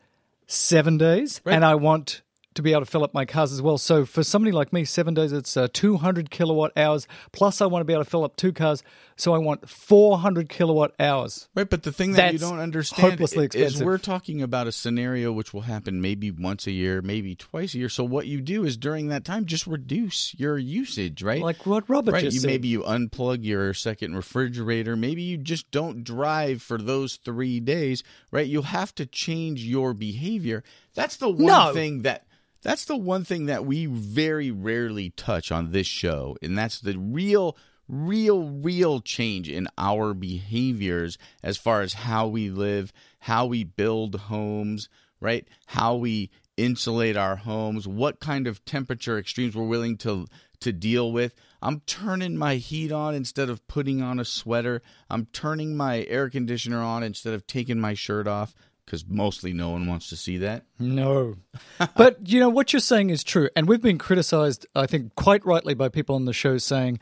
seven days, Right. and I want to be able to fill up my cars as well. So for somebody like me, seven days it's uh, 200 kilowatt hours. Plus, I want to be able to fill up two cars, so I want 400 kilowatt hours. Right, but the thing that you don't understand hopelessly is expensive. we're talking about a scenario which will happen maybe once a year, maybe twice a year. So what you do is during that time, just reduce your usage, right? Like what Robert right, just you, said. maybe you unplug your second refrigerator. Maybe you just don't drive for those three days, right? You'll have to change your behavior. That's the one No. thing that that's the one thing that we very rarely touch on this show, and that's the real real real change in our behaviors as far as how we live, how we build homes, right? How we insulate our homes, what kind of temperature extremes we're willing to to deal with. I'm turning my heat on instead of putting on a sweater. I'm turning my air conditioner on instead of taking my shirt off cuz mostly no one wants to see that. No. but, you know, what you're saying is true. And we've been criticized, I think, quite rightly by people on the show saying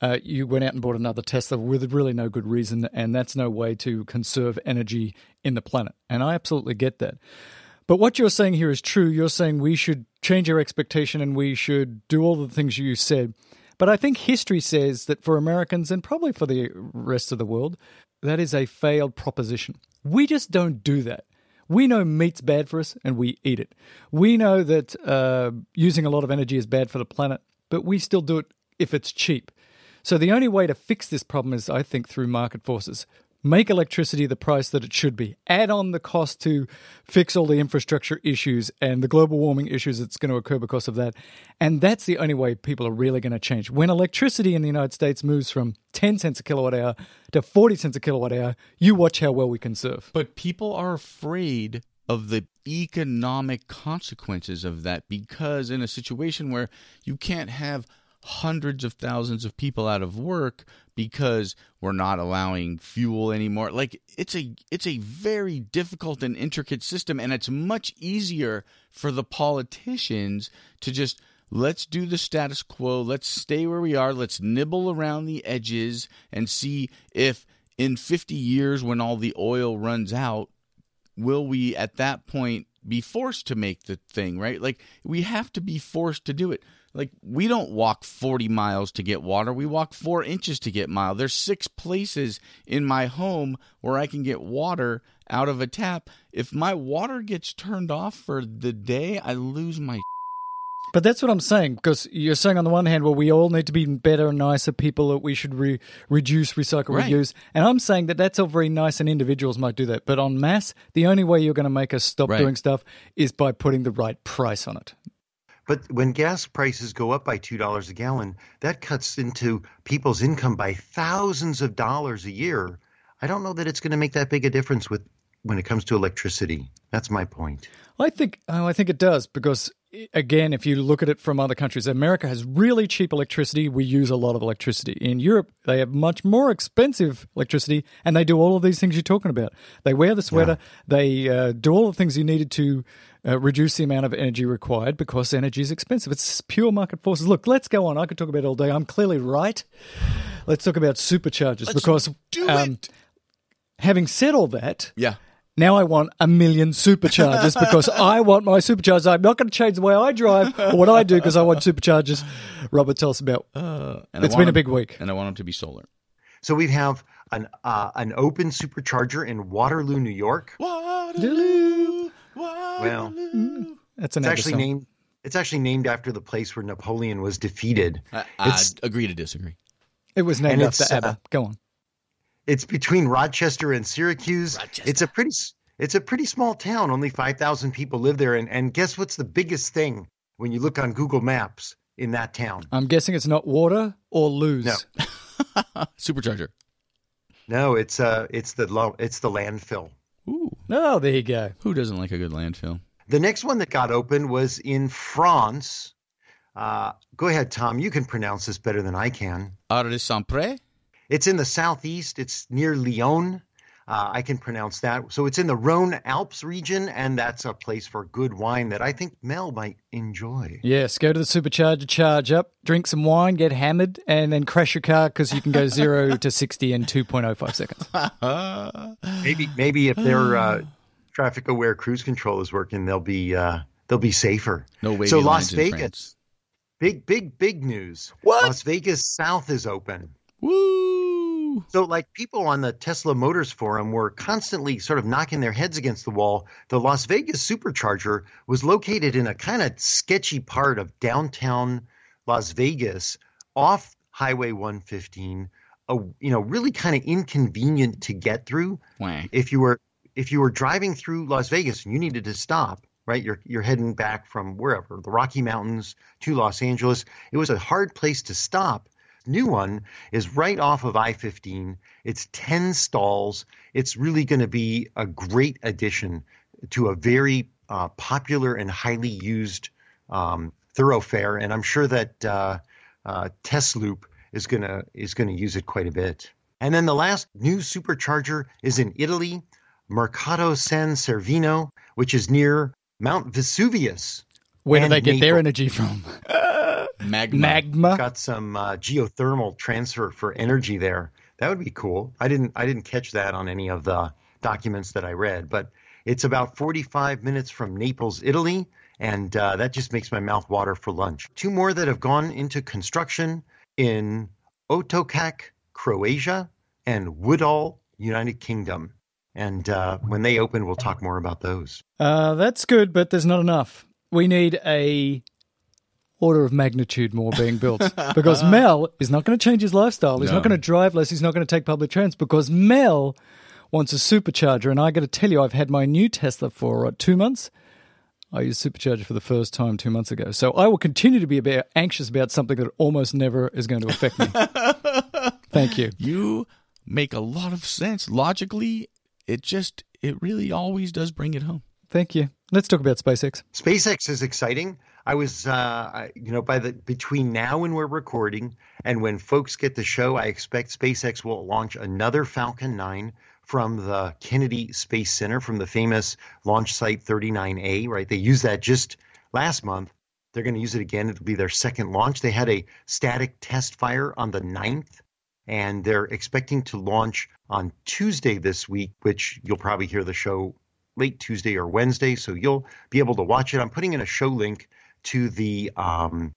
uh, you went out and bought another Tesla with really no good reason, and that's no way to conserve energy in the planet. And I absolutely get that. But what you're saying here is true. You're saying we should change our expectation and we should do all the things you said. But I think history says that for Americans and probably for the rest of the world, that is a failed proposition. We just don't do that. We know meat's bad for us and we eat it. We know that uh, using a lot of energy is bad for the planet, but we still do it if it's cheap. So the only way to fix this problem is, I think, through market forces. Make electricity the price that it should be. Add on the cost to fix all the infrastructure issues and the global warming issues that's going to occur because of that. And that's the only way people are really going to change. When electricity in the United States moves from 10 cents a kilowatt hour to 40 cents a kilowatt hour, you watch how well we conserve. But people are afraid of the economic consequences of that because in a situation where you can't have hundreds of thousands of people out of work because we're not allowing fuel anymore. Like it's a it's a very difficult and intricate system and it's much easier for the politicians to just let's do the status quo let's stay where we are let's nibble around the edges and see if in 50 years when all the oil runs out will we at that point be forced to make the thing right? Like we have to be forced to do it like we don't walk 40 miles to get water we walk 4 inches to get mile there's six places in my home where i can get water out of a tap if my water gets turned off for the day i lose my But that's what I'm saying because you're saying on the one hand, well, we all need to be better and nicer people, that we should re- reduce, recycle, Right. reuse. And I'm saying that that's all very nice and individuals might do that. But on mass, the only way you're going to make us stop Right. doing stuff is by putting the right price on it. But when gas prices go up by $2 a gallon, that cuts into people's income by thousands of dollars a year. I don't know that it's going to make that big a difference with when it comes to electricity. That's my point. I think oh, I think it does because again, if you look at it from other countries, America has really cheap electricity. We use a lot of electricity. In Europe, they have much more expensive electricity, and they do all of these things you're talking about. They wear the sweater. They uh, do all the things you needed to. Uh, reduce the amount of energy required because energy is expensive. It's pure market forces. Look, let's go on. I could talk about it all day. I'm clearly right. Let's talk about superchargers because do um, having said all that, yeah now I want a million superchargers because I want my superchargers. I'm not going to change the way I drive or what I do because I want superchargers. Robert, tell us about. uh, and I It's want been a big week. and i want them to be solar So we have an uh, an open supercharger in Waterloo, New York. Waterloo, Well, That's an it's actually song. named it's actually named after the place where Napoleon was defeated. I, I agree to disagree It was named after it's, uh, ABBA. Go on. It's between Rochester and Syracuse. Rochester. It's a pretty it's a pretty small town. Only 5,000 people live there and and guess what's the biggest thing when you look on Google Maps in that town? I'm guessing it's not water or lose. No. supercharger No, it's uh it's the lo- it's the landfill. Ooh, Oh, there you go. who doesn't like a good landfill The next one that got open was in France. Uh, go ahead, Tom. You can pronounce this better than I can. Arde Saint-Pré? It's in the southeast. It's near Lyon. Uh, I can pronounce that. So it's in the Rhone Alps region, and that's a place for good wine that I think Mel might enjoy. Yes, go to the supercharger, charge up, drink some wine, get hammered, and then crash your car because you can go zero to 60 in 2.05 seconds. Maybe, maybe if their uh, traffic-aware cruise control is working, they'll be uh, they'll be safer. No wavy So Las Vegas, France. big, big, big news. What? Las Vegas South is open. Woo! So, like people on the Tesla Motors forum were constantly sort of knocking their heads against the wall. The Las Vegas supercharger was located in a kind of sketchy part of downtown Las Vegas, off Highway 115. A you know really kind of inconvenient to get through if you were if you were driving through Las Vegas and you needed to stop, right? You're you're heading back from wherever, the Rocky Mountains to Los Angeles. It was a hard place to stop. New one is right off of I-15. It's 10 stalls. It's really going to be a great addition to a very uh, popular and highly used um, thoroughfare, and I'm sure that uh, uh, Tesloop is gonna is gonna use it quite a bit. And then the last new supercharger is in Italy, Mercato San Severino, which is near Mount Vesuvius. Where do they get their energy from? Magma. Magma. Got some uh, geothermal transfer for energy there. That would be cool. I didn't I didn't catch that on any of the documents that I read, but it's about 45 minutes from Naples, Italy, and uh, that just makes my mouth water for lunch. Two more that have gone into construction in Otokac, Croatia, and Woodall, United Kingdom. And uh, when they open, we'll talk more about those. Uh, that's good, but there's not enough. We need a order of magnitude more being built because Mel is not going to change his lifestyle. He's No. not going to drive less. He's not going to take public transit because Mel wants a supercharger. And I got to tell you, I've had my new Tesla for uh, two months. I used supercharger for the first time two months ago, so I will continue to be a bit anxious about something that almost never is going to affect me. Thank you. You make a lot of sense. Logically, it just, it really always does bring it home. Thank you. Let's talk about SpaceX. SpaceX is exciting. I was, uh, you know, by the between now and we're recording, and when folks get the show, I expect SpaceX will launch another Falcon 9 from the Kennedy Space Center, from the famous launch site 39A. Right? They used that just last month. They're going to use it again. It'll be their second launch. They had a static test fire on the 9th, and they're expecting to launch on Tuesday this week, which you'll probably hear the show late Tuesday or Wednesday, so you'll be able to watch it. I'm putting in a show link to the um,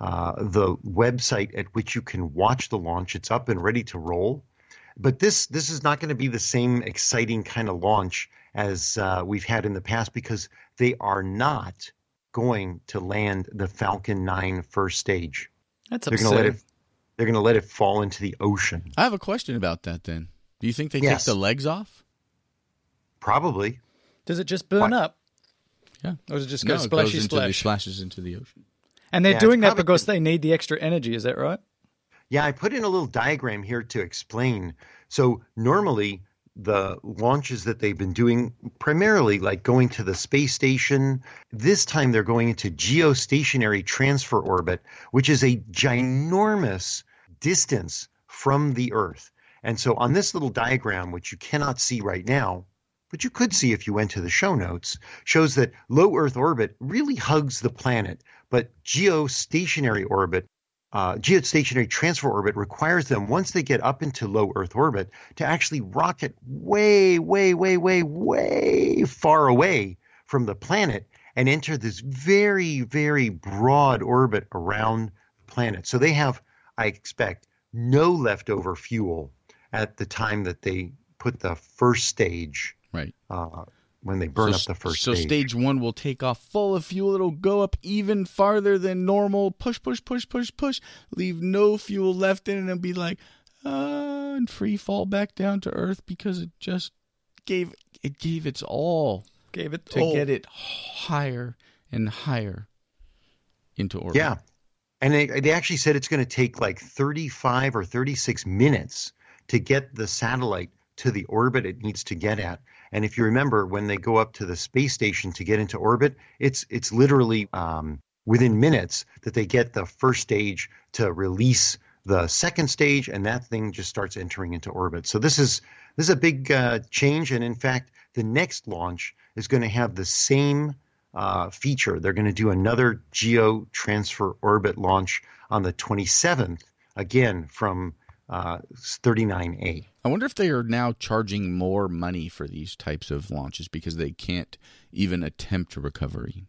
uh, the website at which you can watch the launch. It's up and ready to roll. But this this is not going to be the same exciting kind of launch as uh, we've had in the past because they are not going to land the Falcon 9 first stage. That's They're going to let it they're going to let it fall into the ocean. I have a question about that then. Do you think they Yes. take the legs off? Probably. Does it just burn What? up? Yeah. Or does it just no, go it splashy goes into the splashes into the ocean. And they're Yeah, doing that probably- because they need the extra energy. Is that right? Yeah, I put in a little diagram here to explain. So normally the launches that they've been doing primarily like going to the space station. This time they're going into geostationary transfer orbit, which is a ginormous distance from the Earth. And so on this little diagram, which you cannot see right now, but you could see if you went to the show notes, shows that low Earth orbit really hugs the planet, but geostationary orbit uh, geostationary transfer orbit requires them, once they get up into low Earth orbit, to actually rocket way, way, way, way, way far away from the planet and enter this very, very broad orbit around the planet. So they have, I expect, no leftover fuel at the time that they put the first stage, Right. uh, when they burn so, up the first so stage. stage one will take off full of fuel. It'll go up even farther than normal. Push, push, push, push, push. Leave no fuel left in it and be like, uh, and free fall back down to Earth because it just gave it gave its all Gave it to all. get it higher and higher into orbit. Yeah. And they, they actually said it's going to take like 35 or 36 minutes to get the satellite to the orbit it needs to get at. And if you remember, when they go up to the space station to get into orbit, it's it's literally um, within minutes that they get the first stage to release the second stage, and that thing just starts entering into orbit. So this is this is a big uh, change, and in fact, the next launch is going to have the same uh, feature. They're going to do another geo transfer orbit launch on the 27th, again from uh, 39A. I wonder if they are now charging more money for these types of launches because they can't even attempt recovery.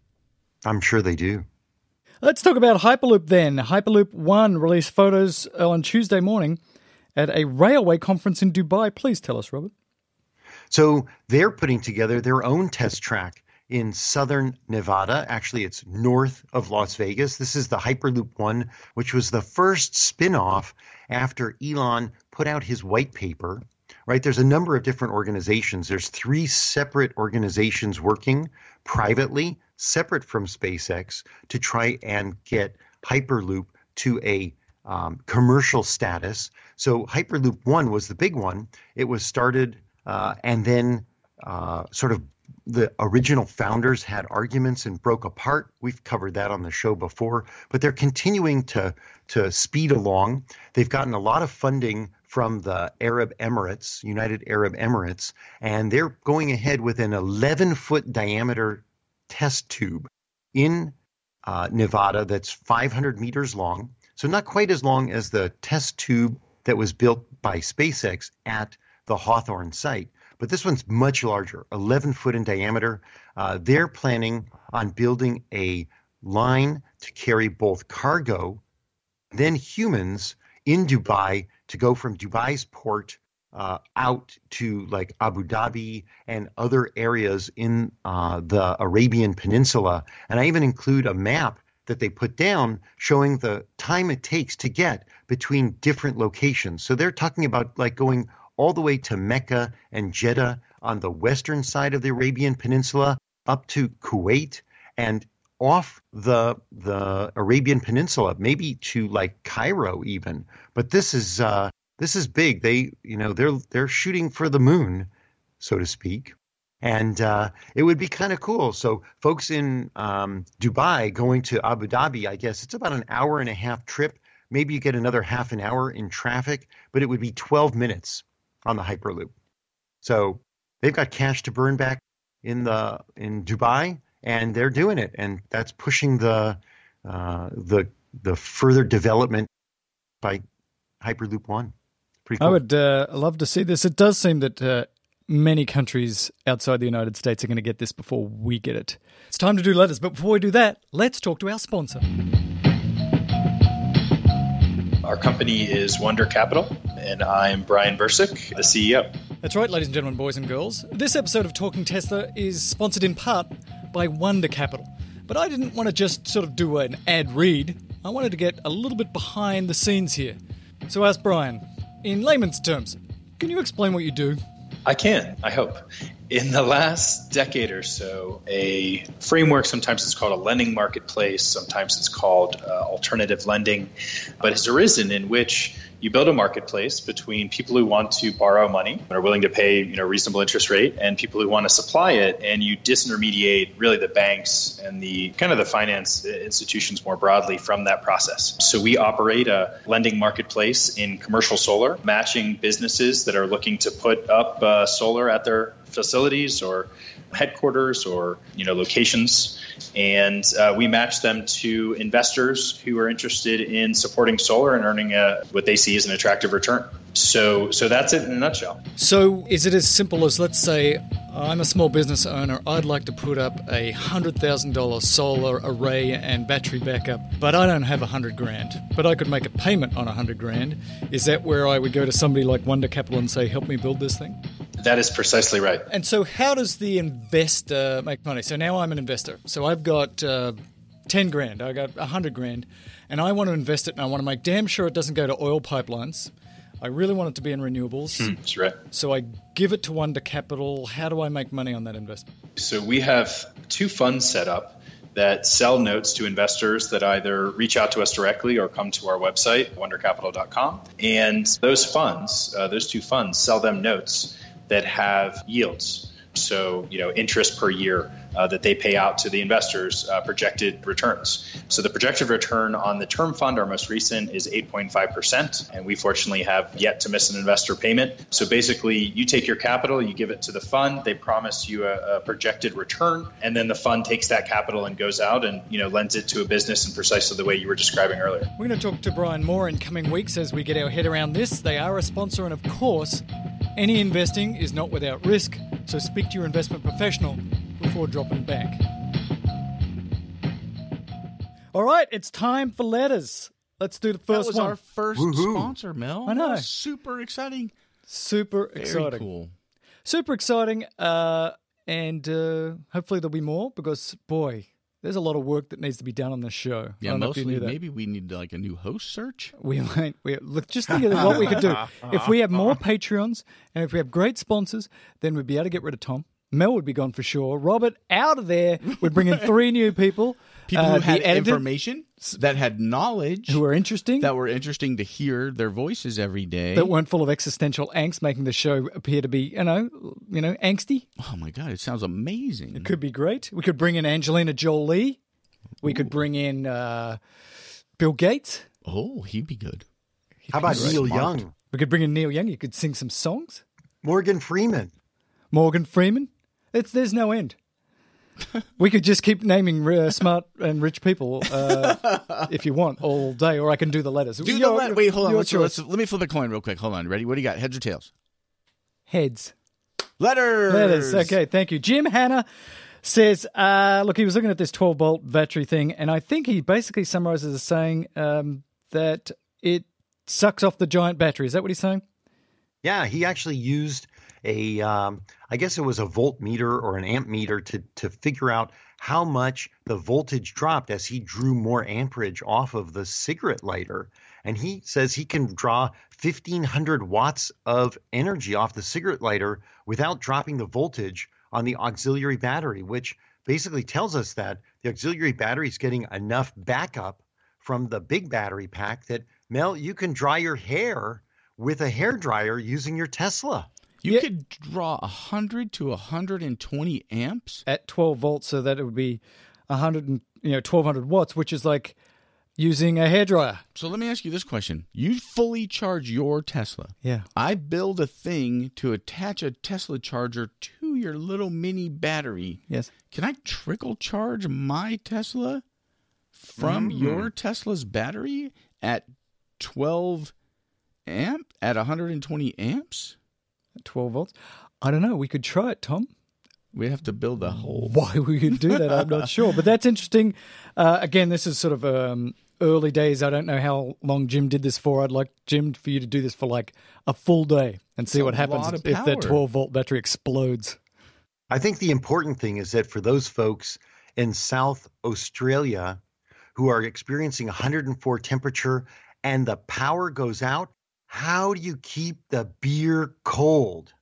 I'm sure they do. Let's talk about Hyperloop then. Hyperloop One released photos uh, on Tuesday morning at a railway conference in Dubai. Please tell us, Robert. So they're putting together their own test track in southern Nevada. Actually, it's north of Las Vegas. This is the Hyperloop One, which was the first spin off after Elon put out his white paper. Right, there's a number of different organizations. There's three separate organizations working privately, separate from SpaceX, to try and get Hyperloop to a um, commercial status. So Hyperloop One was the big one. It was started uh, and then uh, sort of the original founders had arguments and broke apart. We've covered that on the show before, but they're continuing to to speed along. They've gotten a lot of funding from the Arab Emirates, United Arab Emirates, and they're going ahead with an 11 foot diameter test tube in uh, Nevada that's 500 meters long. So, not quite as long as the test tube that was built by SpaceX at the Hawthorne site. But this one's much larger, 11 foot in diameter. Uh, they're planning on building a line to carry both cargo, then humans in Dubai to go from Dubai's port uh, out to like Abu Dhabi and other areas in uh, the Arabian Peninsula. And I even include a map that they put down showing the time it takes to get between different locations. So they're talking about like going all the way to Mecca and Jeddah on the western side of the Arabian Peninsula up to Kuwait and off the the Arabian Peninsula, maybe to like Cairo even. But this is uh, this is big. They you know they're they're shooting for the moon, so to speak. And uh, it would be kind of cool. So, folks in um, Dubai going to Abu Dhabi, I guess it's about an hour and a half trip. Maybe you get another half an hour in traffic, but it would be 12 minutes on the Hyperloop. So they've got cash to burn back in the in Dubai, and they're doing it, and that's pushing the uh, the the further development by Hyperloop One. Pretty cool. I would uh, love to see this. It does seem that uh, many countries outside the United States are going to get this before we get it. It's time to do letters, but before we do that, let's talk to our sponsor. Our company is Wonder Capital, and I'm Brian Bursick, the CEO. That's right, ladies and gentlemen, boys and girls. This episode of Talking Tesla is sponsored in part by Wonder Capital. But I didn't want to just sort of do an ad read. I wanted to get a little bit behind the scenes here. So I asked Brian, in layman's terms, can you explain what you do? I can, I hope. In the last decade or so, a framework, sometimes it's called a lending marketplace, sometimes it's called uh, alternative lending, but has arisen in which you build a marketplace between people who want to borrow money and are willing to pay you know reasonable interest rate and people who want to supply it and you disintermediate really the banks and the kind of the finance institutions more broadly from that process. So we operate a lending marketplace in commercial solar matching businesses that are looking to put up uh, solar at their facilities or headquarters or you know locations and uh, we match them to investors who are interested in supporting solar and earning a, what they see as an attractive return so so that's it in a nutshell So is it as simple as let's say I'm a small business owner, I'd like to put up a $100,000 solar array and battery backup, but I don't have a 100 grand. But I could make a payment on a 100 grand. Is that where I would go to somebody like Wonder Capital and say, "Help me build this thing?" That is precisely right And so, how does the investor make money? So now I'm an investor. So I've got uh, 10 grand, I got 100 grand, and I want to invest it and I want to make damn sure it doesn't go to oil pipelines. I really want it to be in renewables. that's right So I give it to Wonder Capital. How do I make money on that investment? So we have two funds set up that sell notes to investors that either reach out to us directly or come to our website, wondercapital.com. And those funds, uh, those two funds, sell them notes that have yields. So, you know, interest per year uh, that they pay out to the investors, uh, projected returns. So, the projected return on the term fund, our most recent, is 8.5%. And we fortunately have yet to miss an investor payment. So, basically, you take your capital, you give it to the fund, they promise you a, a projected return, and then the fund takes that capital and goes out and, you know, lends it to a business in precisely the way you were describing earlier. We're going to talk to Brian more in coming weeks as we get our head around this. They are a sponsor, and of course, any investing is not without risk, so speak to your investment professional before dropping back. All right, it's time for letters. Let's do the first one. That first was one. our first Woohoo. sponsor, Mel. I know. That was super exciting. Super Very exciting. cool. Super exciting. Uh, and uh, hopefully there'll be more because, boy, there's a lot of work that needs to be done on this show. I Yeah, don't know if you mostly maybe we need like a new host search. We might. We, look, just think of what we could do. If we have more Patreons and if we have great sponsors, then we'd be able to get rid of Tom. Mel would be gone for sure. Robert out of there. We'd bring in three new people. People Uh, who the had editor, information, that had knowledge, who were interesting, that were interesting to hear their voices every day. that weren't full of existential angst, making the show appear to be, you know, you know, angsty. oh my god, it sounds amazing. It could be great. We could bring in Angelina Jolie. We could bring in uh, Bill Gates. oh, he'd be good. How about Neil Smart. Young, We could bring in Neil Young. You could sing some songs. Morgan Freeman? Morgan Freeman. It's there's no end. We could just keep naming uh, smart and rich people uh, if you want all day, or I can do the letters. Do the Your- let- Wait, hold on. your Let's, choice. let's, let me flip a coin real quick. Hold on. Ready? What do you got? Heads or tails? Heads. Letters. Letters. Okay, thank you. Jim Hanna says, uh, look, he was looking at this 12 volt battery thing, and I think he basically summarizes as saying um, that it sucks off the giant battery. Is that what he's saying? Yeah, he actually used a, um, I guess it was a voltmeter or an amp meter to to figure out how much the voltage dropped as he drew more amperage off of the cigarette lighter. And he says he can draw 1500 watts of energy off the cigarette lighter without dropping the voltage on the auxiliary battery, which basically tells us that the auxiliary battery is getting enough backup from the big battery pack that Mel, you can dry your hair with a hair dryer using your Tesla. You Yeah. could draw 100 to 120 amps. At 12 volts, so that it would be 100 and, you know, 1200 watts, which is like using a hairdryer. So let me ask you this question. You fully charge your Tesla. Yeah. I build a thing to attach a Tesla charger to your little mini battery. Yes. Can I trickle charge my Tesla from mm. your Tesla's battery at 12 amp at 120 amps? 12 volts. I don't know. We could try it, Tom. We have to build a whole Why we could do that, I'm not sure. But that's interesting. Uh, again, this is sort of um, early days. I don't know how long Jim did this for. I'd like Jim for you to do this for like a full day and see It's what happens if that power. 12 volt battery explodes. I think the important thing is that for those folks in South Australia who are experiencing 104 temperature and the power goes out, how do you keep the beer cold?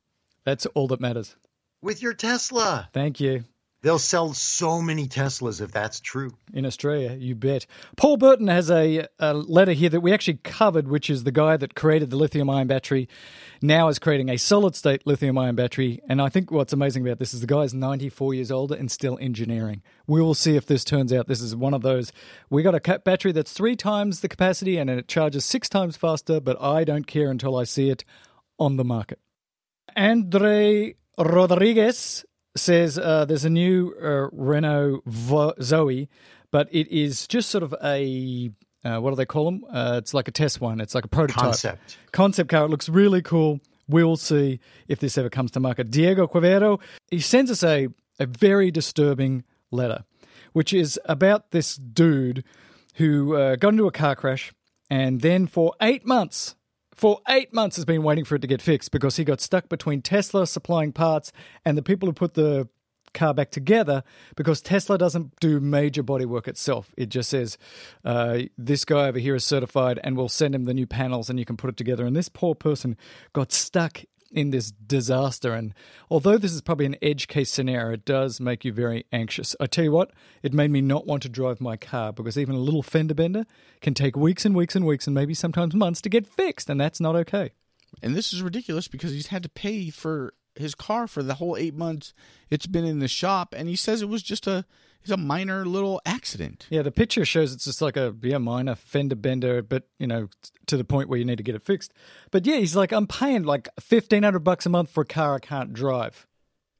That's all that matters. With your Tesla. Thank you. They'll sell so many Teslas if that's true. In Australia, you bet. Paul Burton has a, a letter here that we actually covered, which is the guy that created the lithium ion battery, now is creating a solid state lithium ion battery. And I think what's amazing about this is the guy is 94 years old and still engineering. We will see if this turns out this is one of those. We got a battery that's three times the capacity and it charges six times faster, but I don't care until I see it on the market. Andre Rodriguez says uh, there's a new uh, Renault Vo- Zoe, but it is just sort of a uh, what do they call them? Uh, it's like a test one. It's like a prototype Concept. concept car. It looks really cool. We'll see if this ever comes to market. Diego Quevedo he sends us a a very disturbing letter, which is about this dude who uh, got into a car crash and then for eight months for eight months has been waiting for it to get fixed because he got stuck between Tesla supplying parts and the people who put the car back together because Tesla doesn't do major bodywork itself. It just says, uh, this guy over here is certified and we'll send him the new panels and you can put it together. And this poor person got stuck in this disaster. And although this is probably an edge case scenario, it does make you very anxious. I tell you what, it made me not want to drive my car because even a little fender bender can take weeks and weeks and weeks and maybe sometimes months to get fixed. And that's not okay. And this is ridiculous because he's had to pay for his car for the whole eight months it's been in the shop, and he says it was just a it's a minor little accident. Yeah, the picture shows it's just like a yeah minor fender bender, but you know to the point where you need to get it fixed. But yeah, he's like, I'm paying like fifteen hundred bucks a month for a car I can't drive.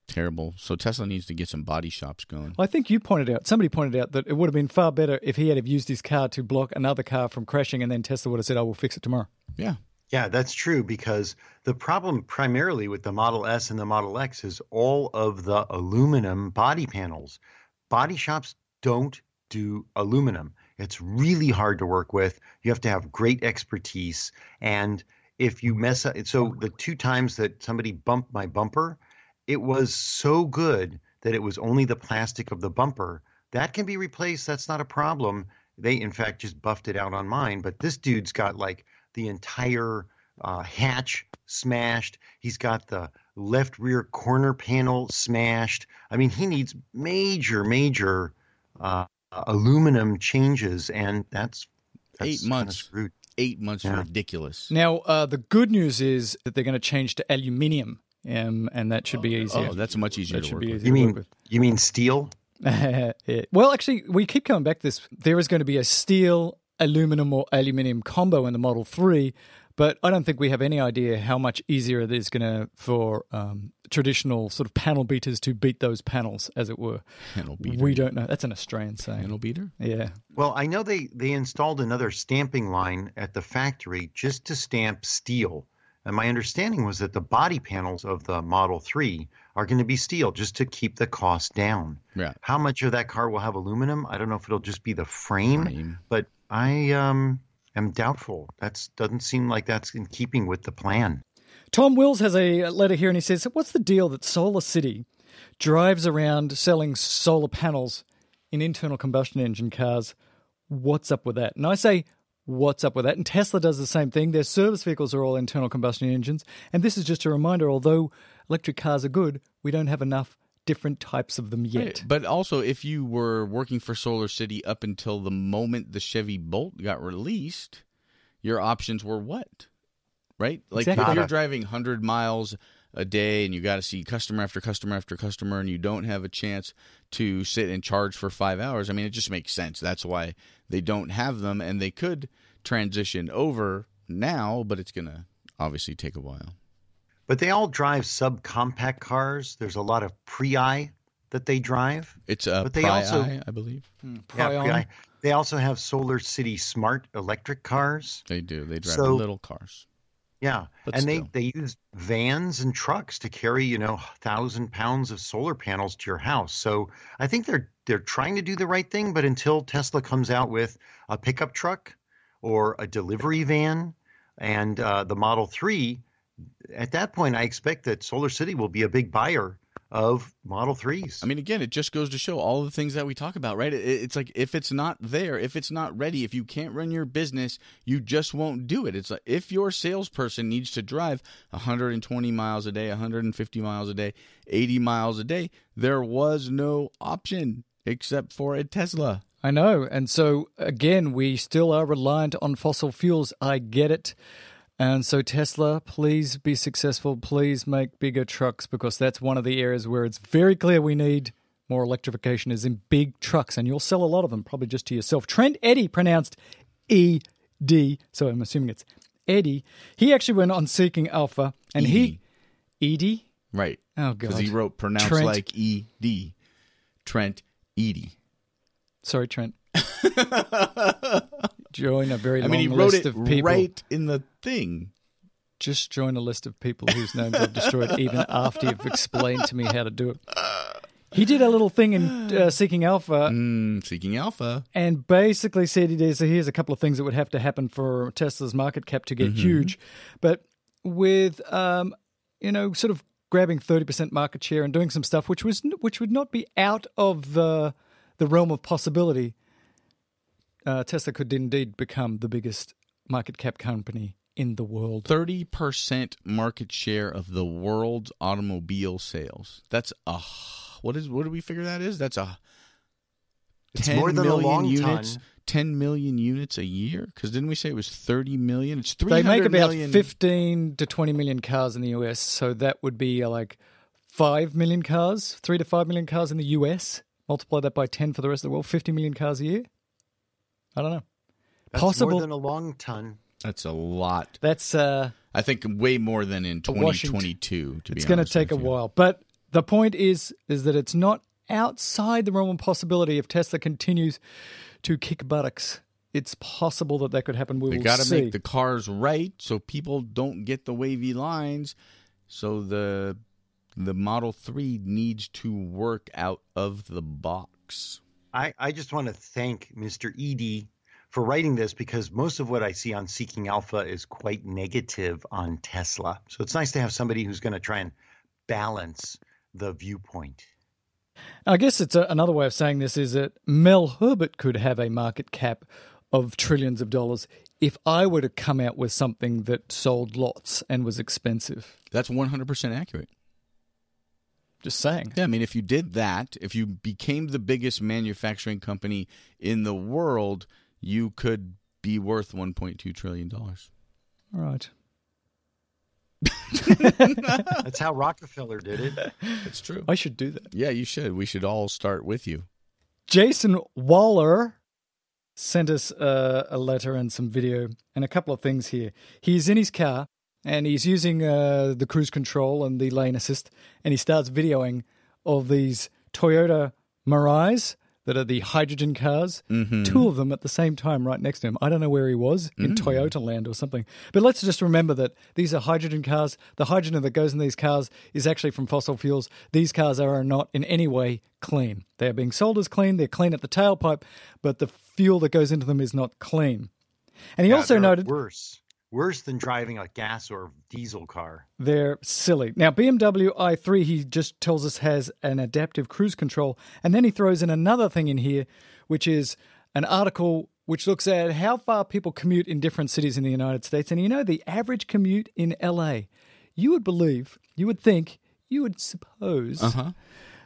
Terrible. So Tesla needs to get some body shops going. I think you pointed out, somebody pointed out that it would have been far better if he had have used his car to block another car from crashing, and then Tesla would have said, "I will fix it tomorrow." Yeah. Yeah, that's true because the problem primarily with the Model S and the Model X is all of the aluminum body panels. Body shops don't do aluminum. It's really hard to work with. You have to have great expertise. And if you mess up, so the two times that somebody bumped my bumper, it was so good that it was only the plastic of the bumper. That can be replaced. That's not a problem. They, in fact, just buffed it out on mine. But this dude's got like the entire uh, hatch smashed. He's got the left rear corner panel smashed. I mean, he needs major, major uh, aluminum changes, and that's, that's Eight kinda months. Eight months Yeah. ridiculous. Now, uh, the good news is that they're going to change to aluminium, um, and that should be easier. Oh, that's much easier that to should work be with. easier You mean with. you mean steel? Yeah. Well, actually, we keep coming back to this. There is going to be a steel, aluminum, or aluminium combo in the Model 3, but I don't think we have any idea how much easier it is going to for um, traditional sort of panel beaters to beat those panels, as it were. Panel beater. We don't know. That's an Australian saying. Panel beater. Yeah. Well, I know they they installed another stamping line at the factory just to stamp steel. And my understanding was that the body panels of the Model 3 are going to be steel just to keep the cost down. Yeah. How much of that car will have aluminum? I don't know if it'll just be the frame, Frame. but I um, am doubtful. That doesn't seem like that's in keeping with the plan. Tom Wills has a letter here and he says, What's the deal that Solar City drives around selling solar panels in internal combustion engine cars? What's up with that? And I say, What's up with that? And Tesla does the same thing. Their service vehicles are all internal combustion engines. And this is just a reminder although electric cars are good, we don't have enough different types of them yet. Right. But also, if you were working for Solar City up until the moment the Chevy Bolt got released, your options were what? Right? Like Exactly. if you're driving 100 miles a day and you got to see customer after customer after customer and you don't have a chance to sit and charge for five hours, I mean, it just makes sense. That's why they don't have them and they could transition over now, but it's going to obviously take a while. But they all drive subcompact cars. There's a lot of Prii that they drive. It's a But they Prii, also- I believe. Yeah, Prion. Prii. They also have Solar City smart electric cars. They do. They drive So- little cars. Yeah, But and still. they they use vans and trucks to carry you know thousand pounds of solar panels to your house. So I think they're they're trying to do the right thing, but until Tesla comes out with a pickup truck or a delivery van and uh, the Model Three, at that point I expect that Solar City will be a big buyer of Model Threes. I mean, again, it just goes to show all the things that we talk about, right? It's like if it's not there, if it's not ready, if you can't run your business, you just won't do it. It's like if your salesperson needs to drive 120 miles a day, 150 miles a day, 80 miles a day, there was no option except for a Tesla. I know. And so, again, we still are reliant on fossil fuels. I get it. And so, Tesla, please be successful. Please make bigger trucks because that's one of the areas where it's very clear we need more electrification is in big trucks. And you'll sell a lot of them, probably just to yourself. Trent Eddy pronounced E D. So I'm assuming it's Eddie. He actually went on Seeking Alpha and he. Edie? Right. Oh, God. Because he wrote pronounced Trent. like E D. Trent Edie. Sorry, Trent. Join a very I mean, he wrote it of people. right in the thing. just join a list of people whose names I've destroyed even after you've explained to me how to do it. He did a little thing in uh, Seeking Alpha Mm, seeking Alpha. and basically said he did. So here's a couple of things that would have to happen for Tesla's market cap to get huge. But with, um, you know, sort of grabbing 30% market share and doing some stuff which was which would not be out of the, the realm of possibility, uh, Tesla could indeed become the biggest market cap company in the world. Thirty percent market share of the world's automobile sales. That's a what is what do we figure that is? That's a It's 10 more than a long units. ton. Ten million units a year? Because didn't we say it was thirty million? It's three They make about million. 15 to 20 million cars in the US. So that would be uh, like 5 million cars, 3 to 5 million cars in the US. Multiply that by 10 for the rest of the world, 50 million cars a year. I don't know. That's Possible. more than a long ton. That's a lot. That's uh I think way more than in twenty Washington. twenty two. To it's going to take a you. while. But the point is is that it's not outside the realm of possibility if Tesla continues to kick buttocks. It's possible that that could happen. We They will got to see. make the cars right so people don't get the wavy lines. So the the Model Three needs to work out of the box. I, I just want to thank Mr. Edie for writing this because most of what I see on Seeking Alpha is quite negative on Tesla. So it's nice to have somebody who's going to try and balance the viewpoint. I guess it's a, another way of saying this is that Mel Herbert could have a market cap of trillions of dollars if I were to come out with something that sold lots and was expensive. That's 100% accurate. Just saying. Yeah, I mean, if you did that, if you became the biggest manufacturing company in the world, you could be worth 1.2 trillion dollars. All right. That's how Rockefeller did it. That's true. I should do that. Yeah, you should. We should all start with you. Jason Waller sent us uh, a letter and some video and a couple of things here. He's in his car and he's using uh, the cruise control and the lane assist, and he starts videoing of these Toyota Mirais that are the hydrogen cars. Mm-hmm. Two of them at the same time, right next to him. I don't know where he was in Mm. Toyota land or something. But let's just remember that these are hydrogen cars. The hydrogen that goes in these cars is actually from fossil fuels. These cars are not in any way clean. They are being sold as clean. They're clean at the tailpipe, but the fuel that goes into them is not clean. And he Yeah, also noted worse, worse than driving a gas or diesel car. they're silly. Now, BMW i3, he just tells us, has an adaptive cruise control. And then he throws in another thing in here, which is an article which looks at how far people commute in different cities in the United States. And you know, the average commute in LA, you would believe, you would think, you would suppose Uh-huh.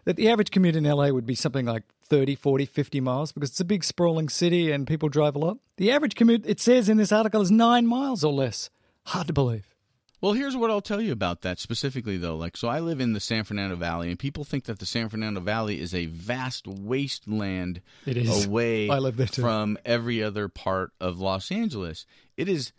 That the average commute in LA would be something like 30, 40, 50 miles because it's a big sprawling city and people drive a lot. The average commute, it says in this article, is nine miles or less. Hard to believe. Well, here's what I'll tell you about that specifically, though. Like, so I live in the San Fernando Valley, and people think that the San Fernando Valley is a vast wasteland It is. away I live there too. from every other part of Los Angeles. It is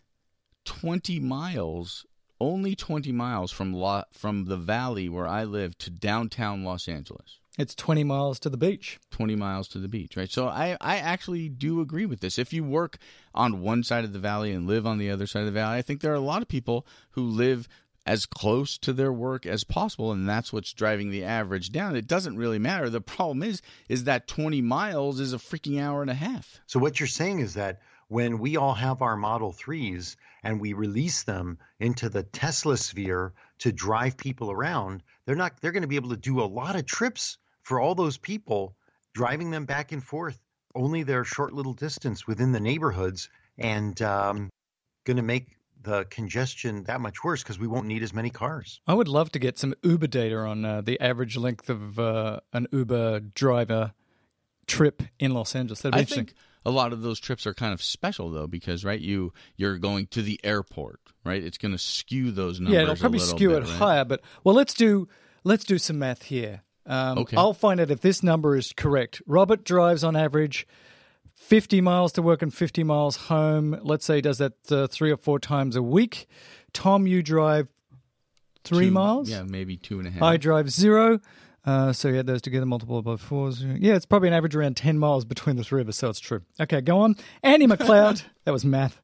20 miles, only 20 miles from Lo- from the valley where I live to downtown Los Angeles. It's 20 miles to the beach. 20 miles to the beach, right? So I, I actually do agree with this. If you work on one side of the valley and live on the other side of the valley, I think there are a lot of people who live as close to their work as possible and that's what's driving the average down. It doesn't really matter. The problem is is that 20 miles is a freaking hour and a half. So what you're saying is that when we all have our Model 3s and we release them into the Tesla sphere to drive people around, they're not they're going to be able to do a lot of trips for all those people driving them back and forth only their short little distance within the neighborhoods and um, going to make the congestion that much worse because we won't need as many cars. I would love to get some Uber data on uh, the average length of uh, an Uber driver trip in Los Angeles. That'd be I interesting. think a lot of those trips are kind of special though because right you you're going to the airport, right? It's going to skew those numbers yeah, it'll probably skew bit, it right? higher. But well, let's do let's do some math here. Um, Okay. I'll find out if this number is correct. Robert drives on average 50 miles to work and 50 miles home. Let's say he does that uh, three or four times a week. Tom, you drive three Two- miles. Yeah, maybe two and a half. I drive zero. Uh, so you add those together, multiple by fours. Yeah, it's probably an average around 10 miles between the three of us, so it's true. Okay, go on. Andy McLeod, that was math.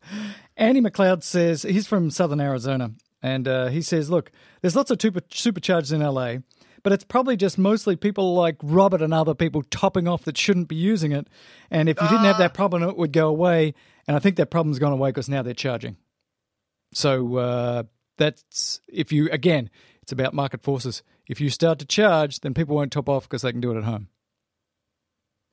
Andy McLeod says, he's from southern Arizona, and uh, he says, look, there's lots of super, superchargers in LA, but it's probably just mostly people like Robert and other people topping off that shouldn't be using it. And if you didn't have that problem, it would go away. And I think that problem's gone away because now they're charging. So uh, that's if you again, it's about market forces. If you start to charge, then people won't top off because they can do it at home.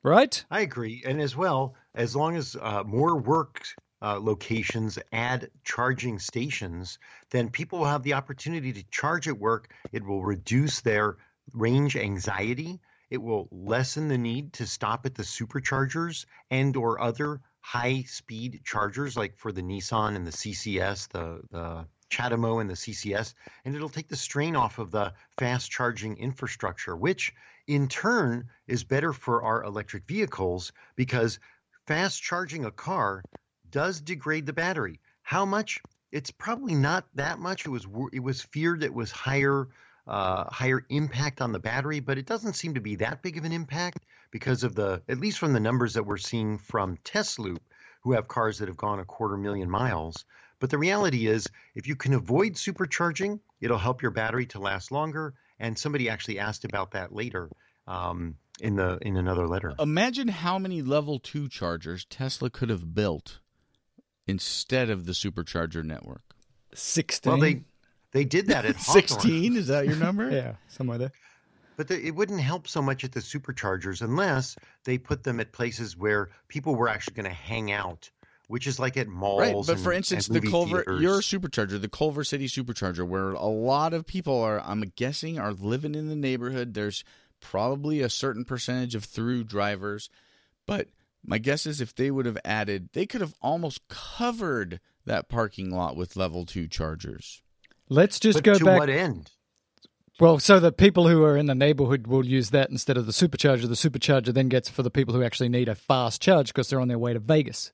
Right? I agree. And as well, as long as uh, more work uh, locations add charging stations, then people will have the opportunity to charge at work. It will reduce their range anxiety. It will lessen the need to stop at the superchargers and or other high speed chargers like for the Nissan and the CCS, the the CHAdeMO and the CCS, and it'll take the strain off of the fast charging infrastructure, which in turn is better for our electric vehicles because fast charging a car does degrade the battery. How much? It's probably not that much. It was it was feared it was higher uh, higher impact on the battery, but it doesn't seem to be that big of an impact because of the at least from the numbers that we're seeing from Tesla, who have cars that have gone a quarter million miles. But the reality is, if you can avoid supercharging, it'll help your battery to last longer. And somebody actually asked about that later. Um, in the in another letter. Imagine how many level two chargers Tesla could have built instead of the supercharger network. 16. Well, they they did that at Hawthorne. Sixteen is that your number? yeah, somewhere there. But the, it wouldn't help so much at the superchargers unless they put them at places where people were actually going to hang out, which is like at malls. Right, but and- for instance, the Culver, theaters. your supercharger, the Culver City supercharger, where a lot of people are, I'm guessing, are living in the neighborhood. There's probably a certain percentage of through drivers, but my guess is if they would have added, they could have almost covered that parking lot with level two chargers. Let's just But go to back. what end? Well, so the people who are in the neighborhood will use that instead of the supercharger. The supercharger then gets for the people who actually need a fast charge because they're on their way to Vegas.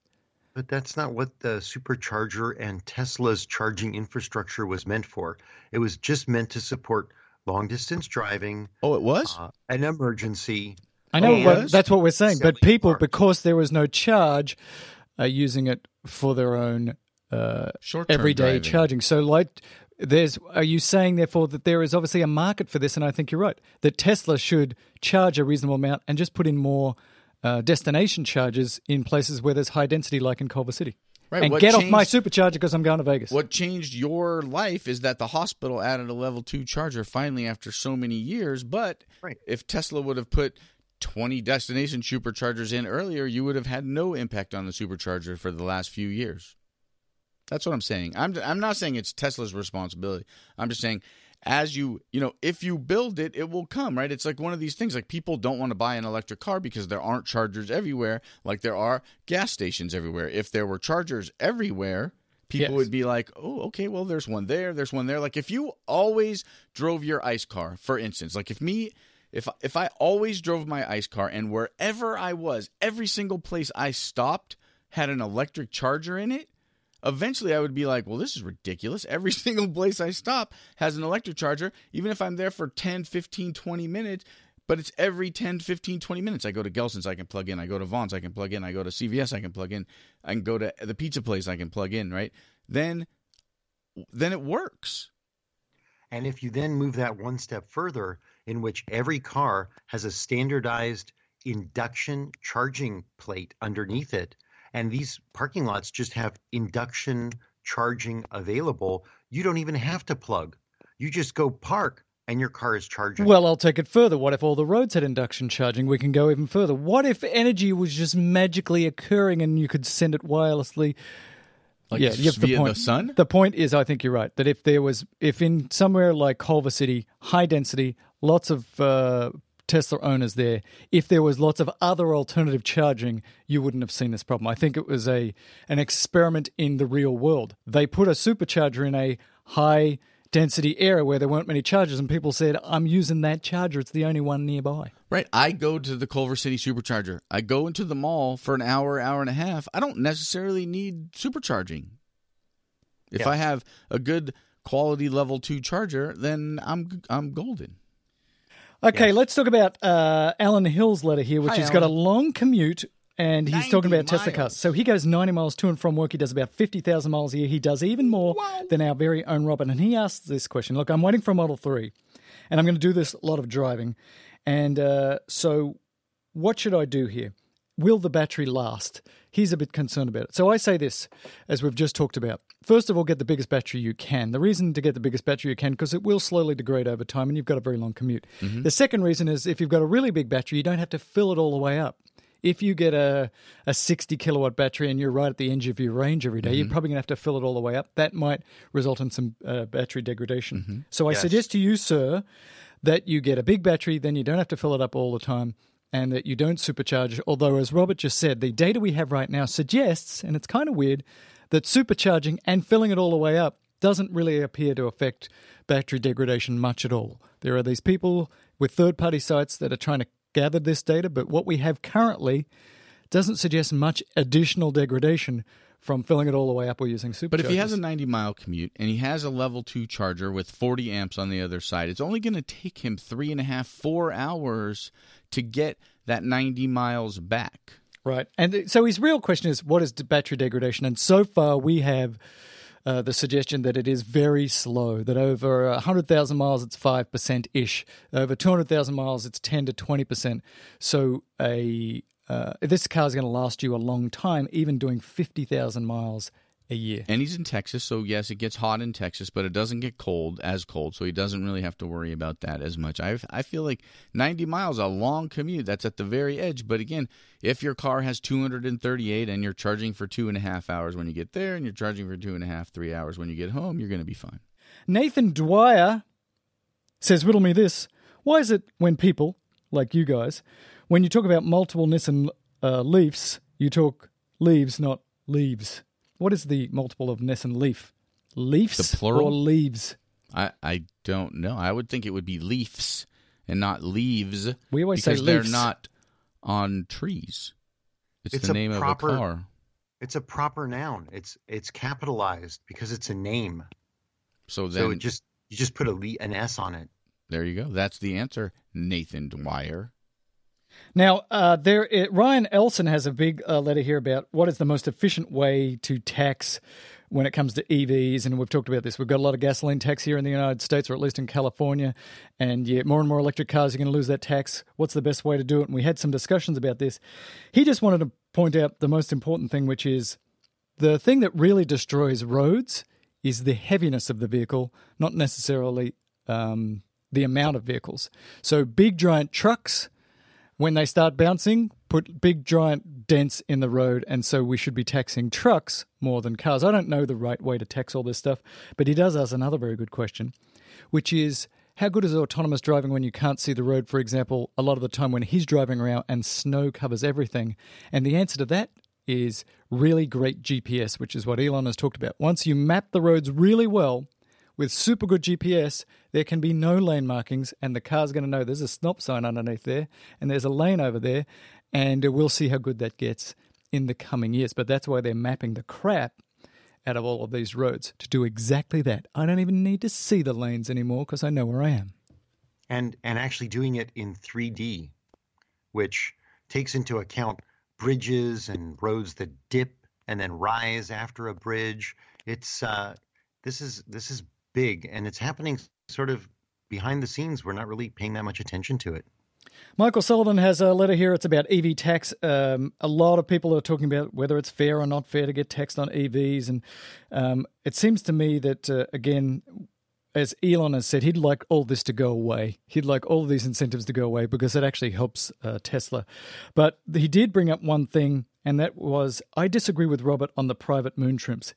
But that's not what the supercharger and Tesla's charging infrastructure was meant for. It was just meant to support long distance driving, Oh, it was? uh, an emergency. I know, but yes? that's what we're saying. But people, parts. because there was no charge, are using it for their own uh, everyday driving. charging. So, like, there's. Are you saying therefore that there is obviously a market for this? And I think you're right. That Tesla should charge a reasonable amount and just put in more uh, destination charges in places where there's high density, like in Culver City. Right, And what get off my supercharger because I'm going to Vegas. What changed your life is that the hospital added a level two charger finally after so many years. But Right. if Tesla would have put 20 destination superchargers in earlier, you would have had no impact on the supercharger for the last few years. That's what I'm saying. I'm, I'm not saying it's Tesla's responsibility. I'm just saying, as you, you know, if you build it, it will come, right? It's like one of these things. Like people don't want to buy an electric car because there aren't chargers everywhere, like there are gas stations everywhere. If there were chargers everywhere, people Yes. would be like, oh, okay, well, there's one there, there's one there. Like if you always drove your ice car, for instance, like if me, if if I always drove my ice car and wherever I was, every single place I stopped had an electric charger in it, eventually I would be like, well, this is ridiculous. Every single place I stop has an electric charger, even if I'm there for 10, 15, 20 minutes. But it's every 10, 15, 20 minutes. I go to Gelson's, I can plug in. I go to Vons, I can plug in. I go to CVS, I can plug in. I can go to the pizza place, I can plug in, right? Then then it works. And if you then move that one step further, in which every car has a standardized induction charging plate underneath it, and these parking lots just have induction charging available, you don't even have to plug. You just go park and your car is charging. Well, I'll take it further. What if all the roads had induction charging? We can go even further. What if energy was just magically occurring and you could send it wirelessly? Like yeah, you have the point. the sun? The point is, I think you're right. That if there was, if in somewhere like Culver City, high density, lots of uh, Tesla owners there, if there was lots of other alternative charging, you wouldn't have seen this problem. I think it was a an experiment in the real world. They put a supercharger in a high density area where there weren't many chargers, and people said, "I'm using that charger. It's the only one nearby." Right. I go to the Culver City Supercharger. I go into the mall for an hour, hour and a half. I don't necessarily need supercharging. If Yeah. I have a good quality level 2 charger, then I'm I'm golden. Okay, let's talk about uh, Alan Hill's letter here, which Hi, has got a long commute, and he's talking about Tesla cars. So he goes 90 miles to and from work. He does about 50,000 miles a year. He does even more than our very own Robin. And he asks this question Look, I'm waiting for a Model 3, and I'm going to do this a lot of driving. And uh, so, what should I do here? Will the battery last? He's a bit concerned about it. So I say this, as we've just talked about. First of all, get the biggest battery you can. The reason to get the biggest battery you can because it will slowly degrade over time, and you've got a very long commute. Mm-hmm. The second reason is if you've got a really big battery, you don't have to fill it all the way up. If you get a, a 60 kilowatt battery and you're right at the edge of your range every day, you're mm-hmm. probably going to have to fill it all the way up. That might result in some uh, battery degradation. Mm-hmm. So I suggest to you, sir, that you get a big battery, then you don't have to fill it up all the time, and that you don't supercharge. Although, as Robert just said, the data we have right now suggests, and it's kind of weird, that supercharging and filling it all the way up doesn't really appear to affect battery degradation much at all. There are these people with third party sites that are trying to gather this data, but what we have currently doesn't suggest much additional degradation from filling it all the way up or using superchargers. But if he has a 90 mile commute and he has a level 2 charger with 40 amps on the other side, it's only going to take him three and a half, four hours to get that 90 miles back. Right. And so his real question is what is battery degradation? And so far we have uh, the suggestion that it is very slow, that over 100,000 miles it's 5% ish, over 200,000 miles it's 10 to 20%. So a uh, this car is going to last you a long time, even doing 50,000 miles a year. And he's in Texas, so yes, it gets hot in Texas, but it doesn't get cold as cold, so he doesn't really have to worry about that as much. I I feel like 90 miles a long commute. That's at the very edge. But again, if your car has 238 and you're charging for two and a half hours when you get there, and you're charging for two and a half, three hours when you get home, you're going to be fine. Nathan Dwyer says, Riddle me this. Why is it when people, like you guys, when you talk about multiple Nissan uh, Leafs, you talk leaves, not leaves? What is the multiple of Nissan Leaf? Leafs The plural? or leaves? I I don't know. I would think it would be leaves and not leaves. We always say because they're leaves. not on trees. It's, It's the a name proper- of a car. It's a proper noun. It's it's capitalized because it's a name. So then so it just you just put a le- an S on it. there you go. That's the answer, Nathan Dwyer. Now, uh, there it, Ryan Elson has a big uh, letter here about what is the most efficient way to tax when it comes to EVs, and we've talked about this. We've got a lot of gasoline tax here in the United States, or at least in California, and yeah, more and more electric cars are going to lose that tax. What's the best way to do it? And we had some discussions about this. He just wanted to point out the most important thing, which is the thing that really destroys roads is the heaviness of the vehicle, not necessarily um, the amount of vehicles. So, big giant trucks when they start bouncing, put big giant dents in the road, and so we should be taxing trucks more than cars. I don't know the right way to tax all this stuff, but he does ask another very good question, which is how good is autonomous driving when you can't see the road? For example, a lot of the time when he's driving around and snow covers everything. And the answer to that is really great GPS, which is what Elon has talked about. Once you map the roads really well, with super good GPS, there can be no lane markings, and the car's going to know there's a stop sign underneath there, and there's a lane over there, and we'll see how good that gets in the coming years. But that's why they're mapping the crap out of all of these roads to do exactly that. I don't even need to see the lanes anymore because I know where I am. and and actually doing it in 3D, which takes into account bridges and roads that dip and then rise after a bridge. It's uh, this is this is big, and it's happening sort of behind the scenes. We're not really paying that much attention to it. Michael Sullivan has a letter here. It's about EV tax. Um, a lot of people are talking about whether it's fair or not fair to get taxed on EVs. And um, it seems to me that, uh, again, as Elon has said, he'd like all this to go away. He'd like all these incentives to go away because it actually helps uh, Tesla. But he did bring up one thing, and that was I disagree with Robert on the private moon trips.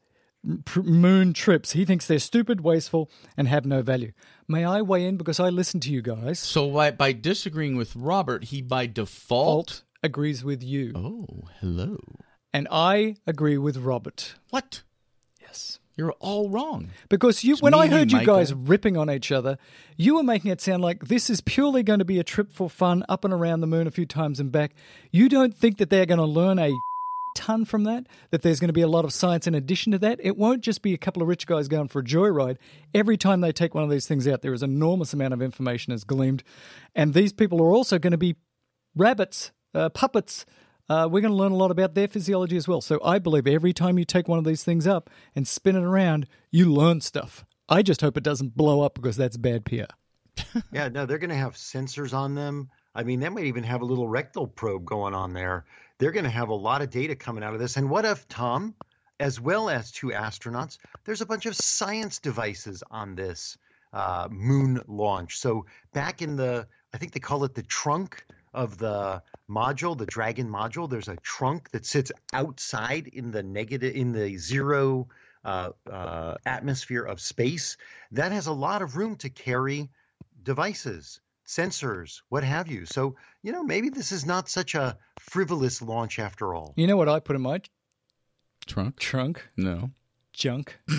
Moon trips. He thinks they're stupid, wasteful, and have no value. May I weigh in because I listen to you guys? So by, by disagreeing with Robert, he by default. Fault agrees with you. Oh, hello. And I agree with Robert. What? Yes. You're all wrong. Because you, It's when I heard you, you guys ripping on each other, you were making it sound like this is purely going to be a trip for fun up and around the moon a few times and back. You don't think that they're going to learn a ton from that? That there's going to be a lot of science in addition to that? It won't just be a couple of rich guys going for a joyride. Every time they take one of these things out, there is an enormous amount of information is gleamed. And these people are also going to be rabbits, uh, puppets. Uh, we're going to learn a lot about their physiology as well. So I believe every time you take one of these things up and spin it around, you learn stuff. I just hope it doesn't blow up because that's bad PR. Yeah, no, they're going to have sensors on them. I mean, they might even have a little rectal probe going on there. They're going to have a lot of data coming out of this. And what if, Tom, as well as two astronauts, there's a bunch of science devices on this uh, moon launch. So back in the, I think they call it the trunk of the module, the Dragon module, there's a trunk that sits outside in the negative, in the zero uh, uh, atmosphere of space. That has a lot of room to carry devices, sensors, what have you. So, you know, maybe this is not such a frivolous launch after all. You know what I put in my Trunk? trunk? No. Junk.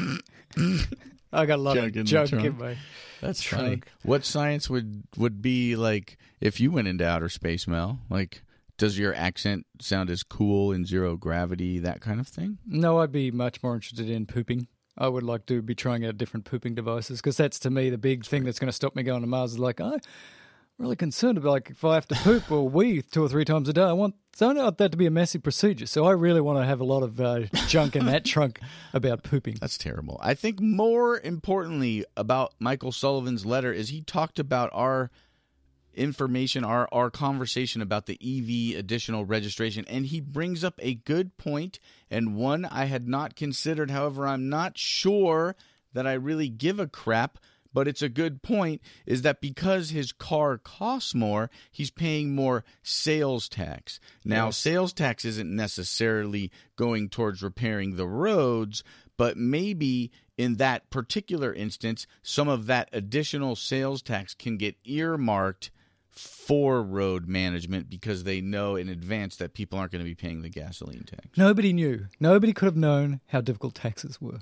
I got a lot Junk of in junk trunk. in my That's Trunk. funny. What science would would be like if you went into outer space, Mel? Like, does your accent sound as cool in zero gravity, that kind of thing? No, I'd be much more interested in pooping. I would like to be trying out different pooping devices because that's to me the big thing that's going to stop me going to Mars. Is like, I am really concerned about like if I have to poop or wee two or three times a day. I want so I don't want that to be a messy procedure. So I really want to have a lot of uh, junk in that trunk about pooping. That's terrible. I think more importantly about Michael Sullivan's letter is he talked about our information, our our conversation about the EV additional registration, and he brings up a good point and one I had not considered. However, I'm not sure that I really give a crap but it's a good point is that because his car costs more, he's paying more sales tax. Now, Yes. sales tax isn't necessarily going towards repairing the roads, but maybe in that particular instance, some of that additional sales tax can get earmarked for road management because they know in advance that people aren't going to be paying the gasoline tax. Nobody knew. Nobody could have known how difficult taxes were.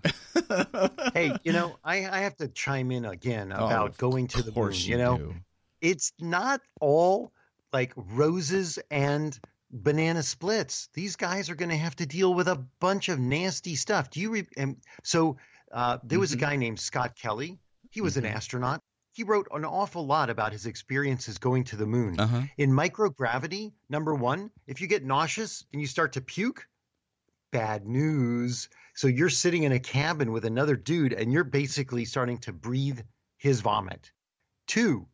hey, you know, I, I have to chime in again Oh, about of going to the moon. You, you know, do. it's not all like roses and banana splits. These guys are going to have to deal with a bunch of nasty stuff. Do you? Re- and so uh, there was a guy named Scott Kelly. He was an astronaut. He wrote an awful lot about his experiences going to the moon. Uh-huh. In microgravity, number one, if you get nauseous and you start to puke, bad news. So you're sitting in a cabin with another dude and you're basically starting to breathe his vomit. Two,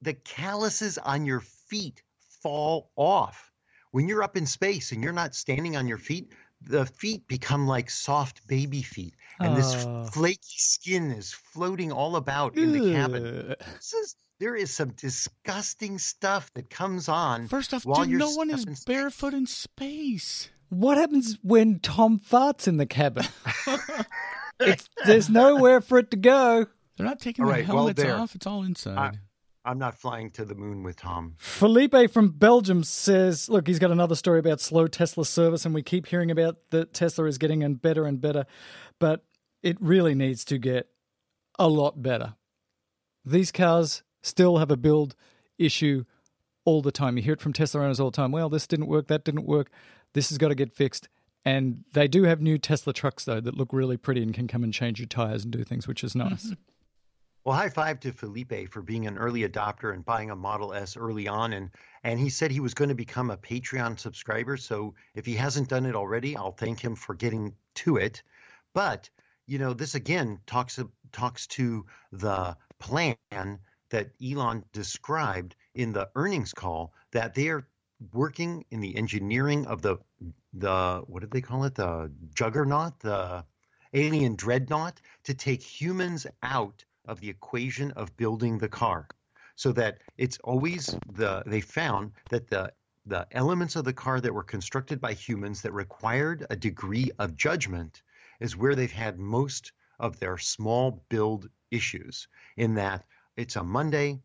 the calluses on your feet fall off. When you're up in space and you're not standing on your feet, the feet become like soft baby feet. And this Ah. flaky skin is floating all about in the cabin. This is there is some disgusting stuff that comes on. First off, while dude, no one is in barefoot in space. What happens when Tom farts in the cabin? it's, there's nowhere for it to go. They're not taking All the right, well, helmets there. off. It's all inside. I'm not flying to the moon with Tom. Felipe from Belgium says, look, he's got another story about slow Tesla service, and we keep hearing about that Tesla is getting in better and better, but it really needs to get a lot better. These cars still have a build issue all the time. You hear it from Tesla owners all the time. Well, this didn't work, that didn't work. This has got to get fixed. And they do have new Tesla trucks, though, that look really pretty and can come and change your tires and do things, which is nice. Well, high five to Felipe for being an early adopter and buying a Model S early on, and and he said he was going to become a Patreon subscriber. So if he hasn't done it already, I'll thank him for getting to it. But you know, this again talks talks to the plan that Elon described in the earnings call that they are working in the engineering of the the what did they call it the juggernaut the alien dreadnought to take humans out of the equation of building the car so that it's always the they found that the the elements of the car that were constructed by humans that required a degree of judgment is where they've had most of their small build issues in that it's a monday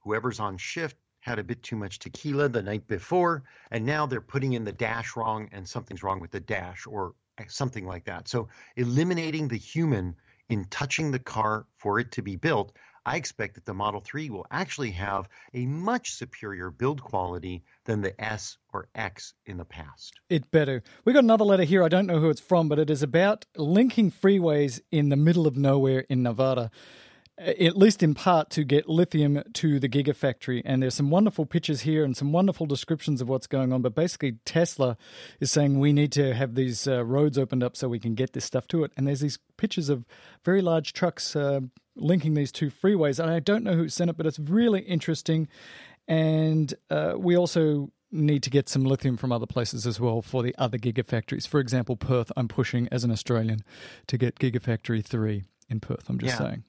whoever's on shift had a bit too much tequila the night before and now they're putting in the dash wrong and something's wrong with the dash or something like that. So eliminating the human in touching the car for it to be built i expect that the model 3 will actually have a much superior build quality than the s or x in the past It better. We got another letter here. I don't know who it's from, but it is about linking freeways in the middle of nowhere in Nevada, at least in part to get lithium to the Gigafactory. And there's some wonderful pictures here and some wonderful descriptions of what's going on. But basically, Tesla is saying we need to have these uh, roads opened up so we can get this stuff to it. And there's these pictures of very large trucks uh, linking these two freeways. And I don't know who sent it, but it's really interesting. And uh, we also need to get some lithium from other places as well for the other gigafactories. For example, Perth, I'm pushing as an Australian to get Gigafactory 3 in Perth. I'm just Yeah. saying.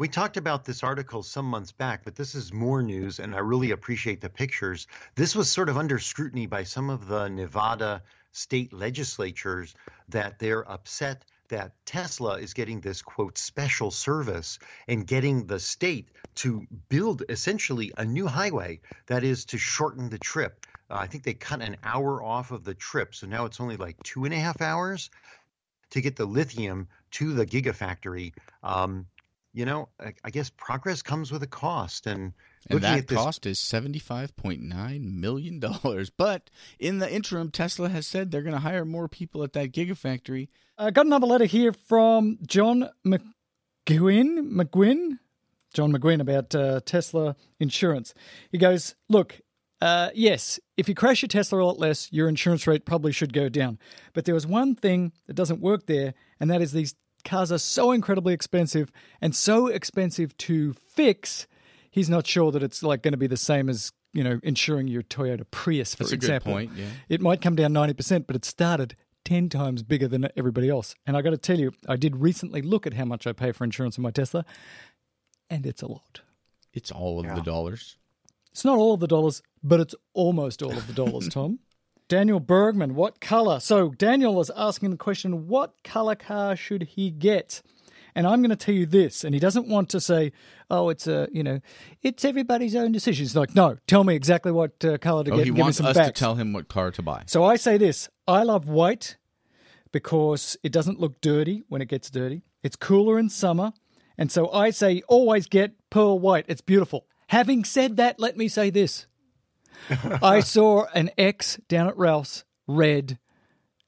We talked about this article some months back, but this is more news, and I really appreciate the pictures. This was sort of under scrutiny by some of the Nevada state legislatures that they're upset that Tesla is getting this quote special service and getting the state to build essentially a new highway that is to shorten the trip. Uh, I think they cut an hour off of the trip, so now it's only like two and a half hours to get the lithium to the gigafactory. Um, you know, I, I guess progress comes with a cost, and, And that at this, cost is $75.9 million. But in the interim, Tesla has said they're going to hire more people at that Gigafactory. I got another letter here from John McGuinn. McGuinn? John McGuinn, about uh, Tesla insurance. He goes, Look, uh, yes, if you crash your Tesla a lot less, your insurance rate probably should go down. But there was one thing that doesn't work there, and that is these cars are so incredibly expensive and so expensive to fix. He's not sure that it's like going to be the same as you know insuring your Toyota Prius, for That's a good example. point, yeah. It might come down ninety percent, but it started ten times bigger than everybody else. And I got to tell you, I did recently look at how much I pay for insurance on my Tesla, and it's a lot. It's all of the dollars. It's not all of the dollars, but it's almost all of the dollars, Tom. Daniel Bergman, what color? So Daniel is asking the question, what color car should he get? And I'm going to tell you this, and he doesn't want to say, "Oh, it's a, you know, it's everybody's own decision." He's like, "No, tell me exactly what uh, color to Oh, get. he give me wants some us to tell him what car to buy. So I say this: I love white because it doesn't look dirty when it gets dirty. It's cooler in summer, and so I say always get pearl white. It's beautiful. Having said that, let me say this: I saw an X down at Ralph's red,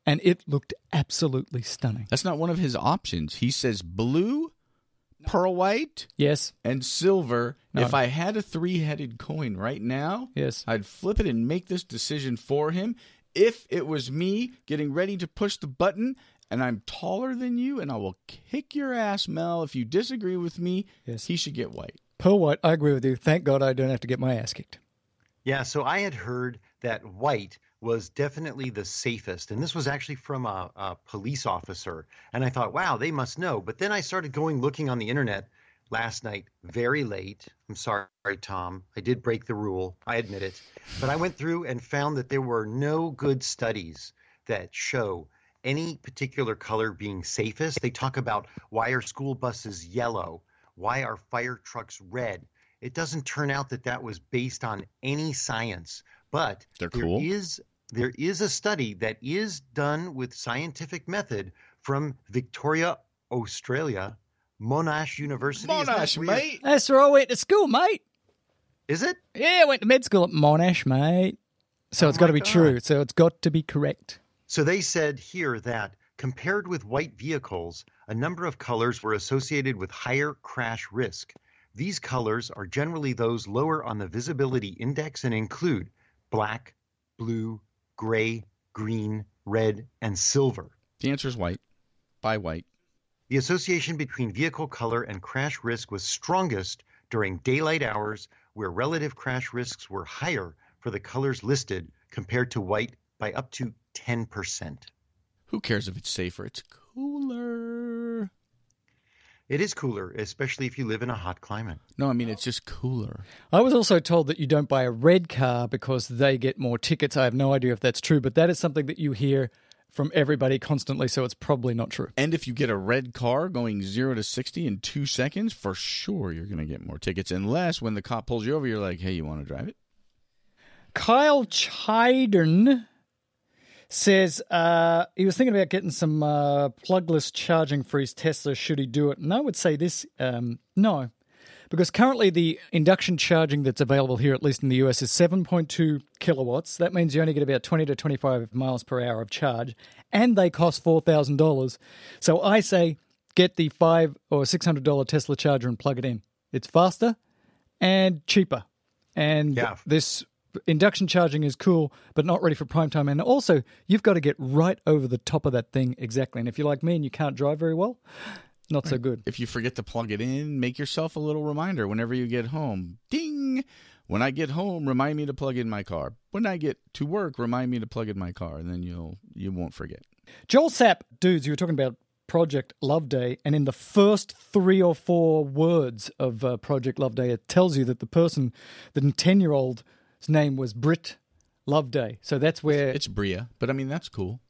and it looked absolutely stunning. That's not one of his options. He says blue, pearl white, Yes, and silver. No. If I had a three headed coin right now, yes. I'd flip it and make this decision for him. If it was me getting ready to push the button and I'm taller than you and I will kick your ass, Mel, if you disagree with me, Yes. he should get white. Pearl white. I agree with you. Thank God I don't have to get my ass kicked. Yeah, so I had heard that white was definitely the safest. And this was actually from a, a police officer. And I thought, wow, they must know. But then I started going looking on the internet last night, very late. I'm sorry, Tom. I did break the rule. I admit it. But I went through and found that there were no good studies that show any particular color being safest. They talk about why are school buses yellow? Why are fire trucks red? It doesn't turn out that that was based on any science, but They're there cool. is there is a study that is done with scientific method from Victoria, Australia, Monash University. Isn't that Monash, mate. That's where I went to school, mate. Is it? Yeah, I went to med school at Monash, mate. So Oh it's got to my be true. So it's got to be correct. So they said here that compared with white vehicles, a number of colors were associated with higher crash risk. These colors are generally those lower on the visibility index and include black, blue, gray, green, red, and silver. The answer is white. By white. The association between vehicle color and crash risk was strongest during daylight hours, where relative crash risks were higher for the colors listed compared to white by up to 10%. Who cares if it's safer? It's cooler. It is cooler, especially if you live in a hot climate. No, I mean it's just cooler. I was also told that you don't buy a red car because they get more tickets. I have no idea if that's true, but that is something that you hear from everybody constantly, so it's probably not true. And if you get a red car going zero to sixty in two seconds, for sure you're going to get more tickets. Unless when the cop pulls you over, you're like, "Hey, you want to drive it?" Kyle Chiden says uh, he was thinking about getting some uh, plugless charging for his Tesla. Should he do it? And I would say this um, no, because currently the induction charging that's available here, at least in the US, is 7.2 kilowatts. That means you only get about 20 to 25 miles per hour of charge, and they cost $4,000. So I say get the five or $600 Tesla charger and plug it in. It's faster and cheaper. And Yeah. this induction charging is cool, but not ready for prime time. And also, you've got to get right over the top of that thing exactly. And if you're like me and you can't drive very well, not so good. If you forget to plug it in, make yourself a little reminder whenever you get home. Ding! When I get home, remind me to plug in my car. When I get to work, remind me to plug in my car, and then you'll you won't forget. Joel Sapp, dudes, you were talking about Project Love Day, and in the first three or four words of uh, Project Love Day, it tells you that the person, the 10 year old's name was Brit Loveday. So that's where It's Bria, but I mean that's cool.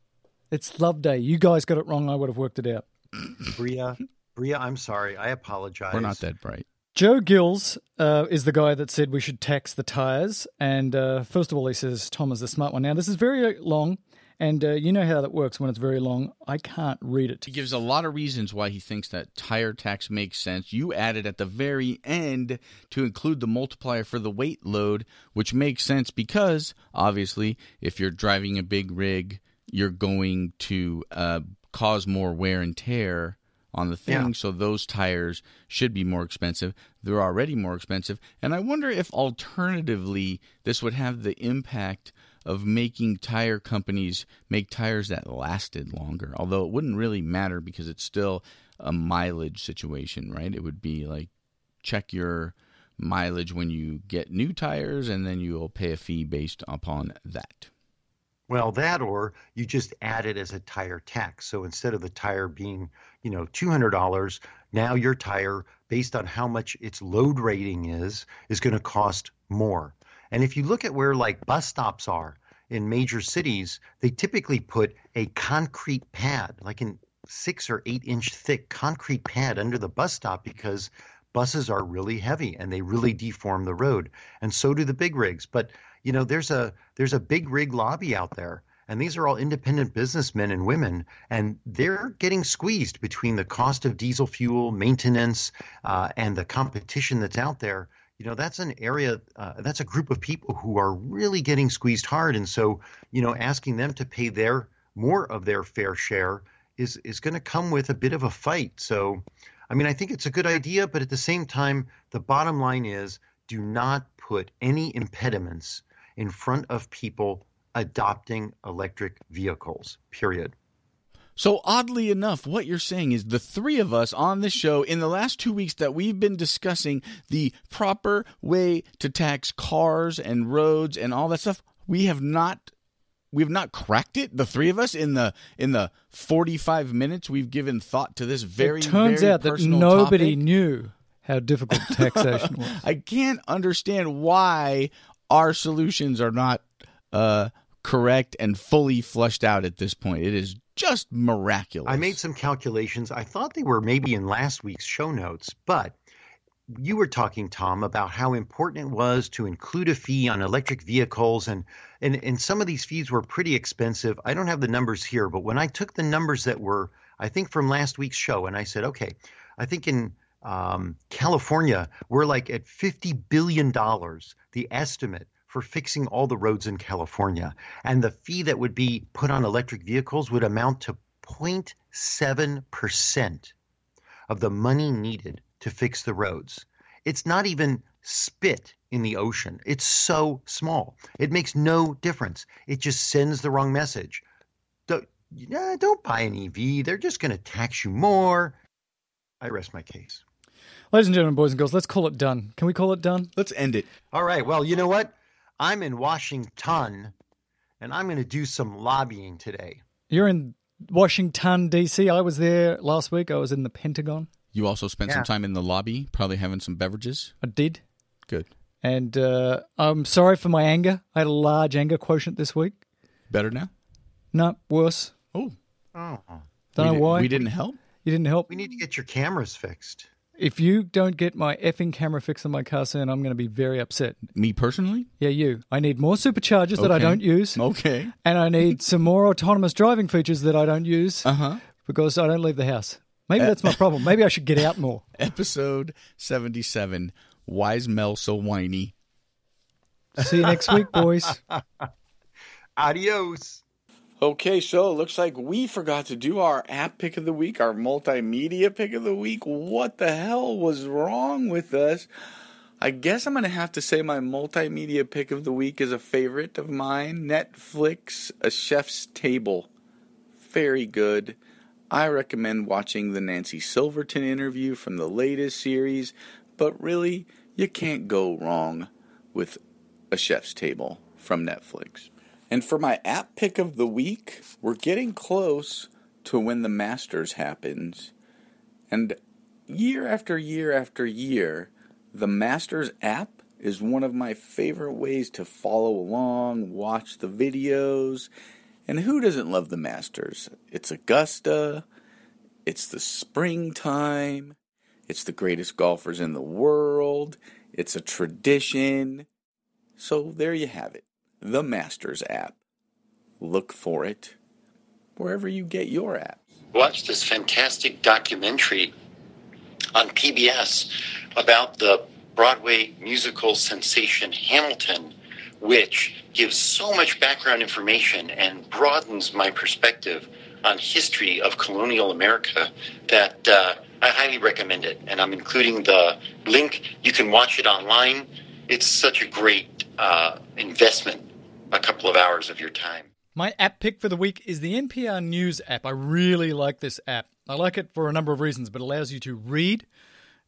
it's Love Day. You guys got it wrong. I would have worked it out. Bria, Bria, I'm sorry. I apologize. We're not that bright. Joe Gills uh, is the guy that said we should tax the tires. And uh, first of all, he says Tom is the smart one. Now, this is very long, and uh, you know how that works when it's very long. I can't read it. He gives a lot of reasons why he thinks that tire tax makes sense. You added at the very end to include the multiplier for the weight load, which makes sense because obviously, if you're driving a big rig, you're going to uh, cause more wear and tear on the thing. Yeah. So those tires should be more expensive. they're already more expensive. And I wonder if alternatively this would have the impact of making tire companies make tires that lasted longer. Although it wouldn't really matter because it's still a mileage situation, right? It would be like check your mileage when you get new tires and then you will pay a fee based upon that. Well, that or you just add it as a tire tax. So instead of the tire being, you know, $200, now your tire, based on how much its load rating is, is going to cost more. And if you look at where like bus stops are in major cities, they typically put a concrete pad, like an six or eight inch thick concrete pad under the bus stop because buses are really heavy and they really deform the road. And so do the big rigs. But you know, there's a there's a big rig lobby out there. And these are all independent businessmen and women, and they're getting squeezed between the cost of diesel fuel, maintenance, uh, and the competition that's out there you know that's an area uh, that's a group of people who are really getting squeezed hard. And so you know asking them to pay their more of their fair share is is going to come with a bit of a fight. So i mean i think it's a good idea but at the same time the bottom line is do not put any impediments in front of people adopting electric vehicles period so, oddly enough, what you're saying is the three of us on the show in the last two weeks that we've been discussing the proper way to tax cars and roads and all that stuff, we have not we have not cracked it the three of us in the in the 45 minutes we've given thought to this very it turns very out that nobody topic. knew how difficult taxation was. I can't understand why our solutions are not uh, correct and fully flushed out at this point. It is just miraculous. I made some calculations. I thought they were maybe in last week's show notes, but you were talking, Tom, about how important it was to include a fee on electric vehicles, and, and and some of these fees were pretty expensive. I don't have the numbers here, but when I took the numbers that were, I think, from last week's show, and I said, okay, I think in um, California we're like at fifty billion dollars, the estimate for fixing all the roads in California, and the fee that would be put on electric vehicles would amount to 0.7 percent of the money needed to fix the roads. It's not even spit in the ocean. It's so small. It makes no difference. It just sends the wrong message. Don't, yeah, don't buy an EV. They're just going to tax you more. I rest my case. Ladies and gentlemen, boys and girls, let's call it done. Can we call it done? Let's end it. All right. Well, you know what? I'm in Washington and I'm going to do some lobbying today. You're in Washington, D.C. I was there last week. I was in the Pentagon. You also spent Yeah. some time in the lobby, probably having some beverages. I did. Good. And uh, I'm sorry for my anger. I had a large anger quotient this week. Better now? No, worse. Oh. Oh, Don't we know di- why. We didn't help? You didn't help. we need to get your cameras fixed. If you don't get my effing camera fixed on my car soon, I'm going to be very upset. Me personally? Yeah, you. I need more superchargers that I Okay. don't use. Okay. And I need some more autonomous driving features that I don't use Uh huh. because I don't leave the house. Maybe that's my problem. Maybe I should get out more. Episode 77 Why is Mel so whiny? See you next week, boys. Adios. Okay, so it looks like we forgot to do our app pick of the week, our multimedia pick of the week. What the hell was wrong with us? I guess I'm going to have to say my multimedia pick of the week is a favorite of mine Netflix, A Chef's Table. Very good. I recommend watching the Nancy Silverton interview from the latest series, but really, you can't go wrong with A Chef's Table from Netflix. And for my app pick of the week, we're getting close to when the Masters happens. And year after year after year, the Masters app is one of my favorite ways to follow along, watch the videos. And who doesn't love the Masters? It's Augusta, it's the springtime, it's the greatest golfers in the world, it's a tradition. So there you have it the Masters app. Look for it wherever you get your apps. Watch this fantastic documentary on PBS about the Broadway musical sensation Hamilton, which gives so much background information and broadens my perspective on history of colonial America that uh, I highly recommend it. And I'm including the link. You can watch it online. It's such a great uh, investment, a couple of hours of your time. My app pick for the week is the NPR News app. I really like this app. I like it for a number of reasons, but it allows you to read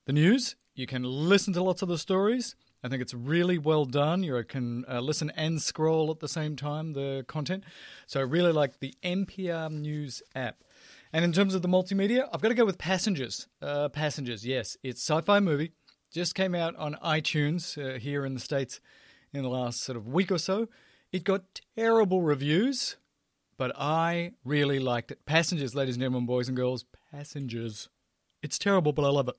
the news. You can listen to lots of the stories. I think it's really well done. You can uh, listen and scroll at the same time, the content. So I really like the NPR News app. And in terms of the multimedia, I've got to go with Passengers. Uh, Passengers, yes. It's sci-fi movie. Just came out on iTunes uh, here in the States in the last sort of week or so. It got terrible reviews, but I really liked it. Passengers, ladies and gentlemen, boys and girls, Passengers. It's terrible, but I love it.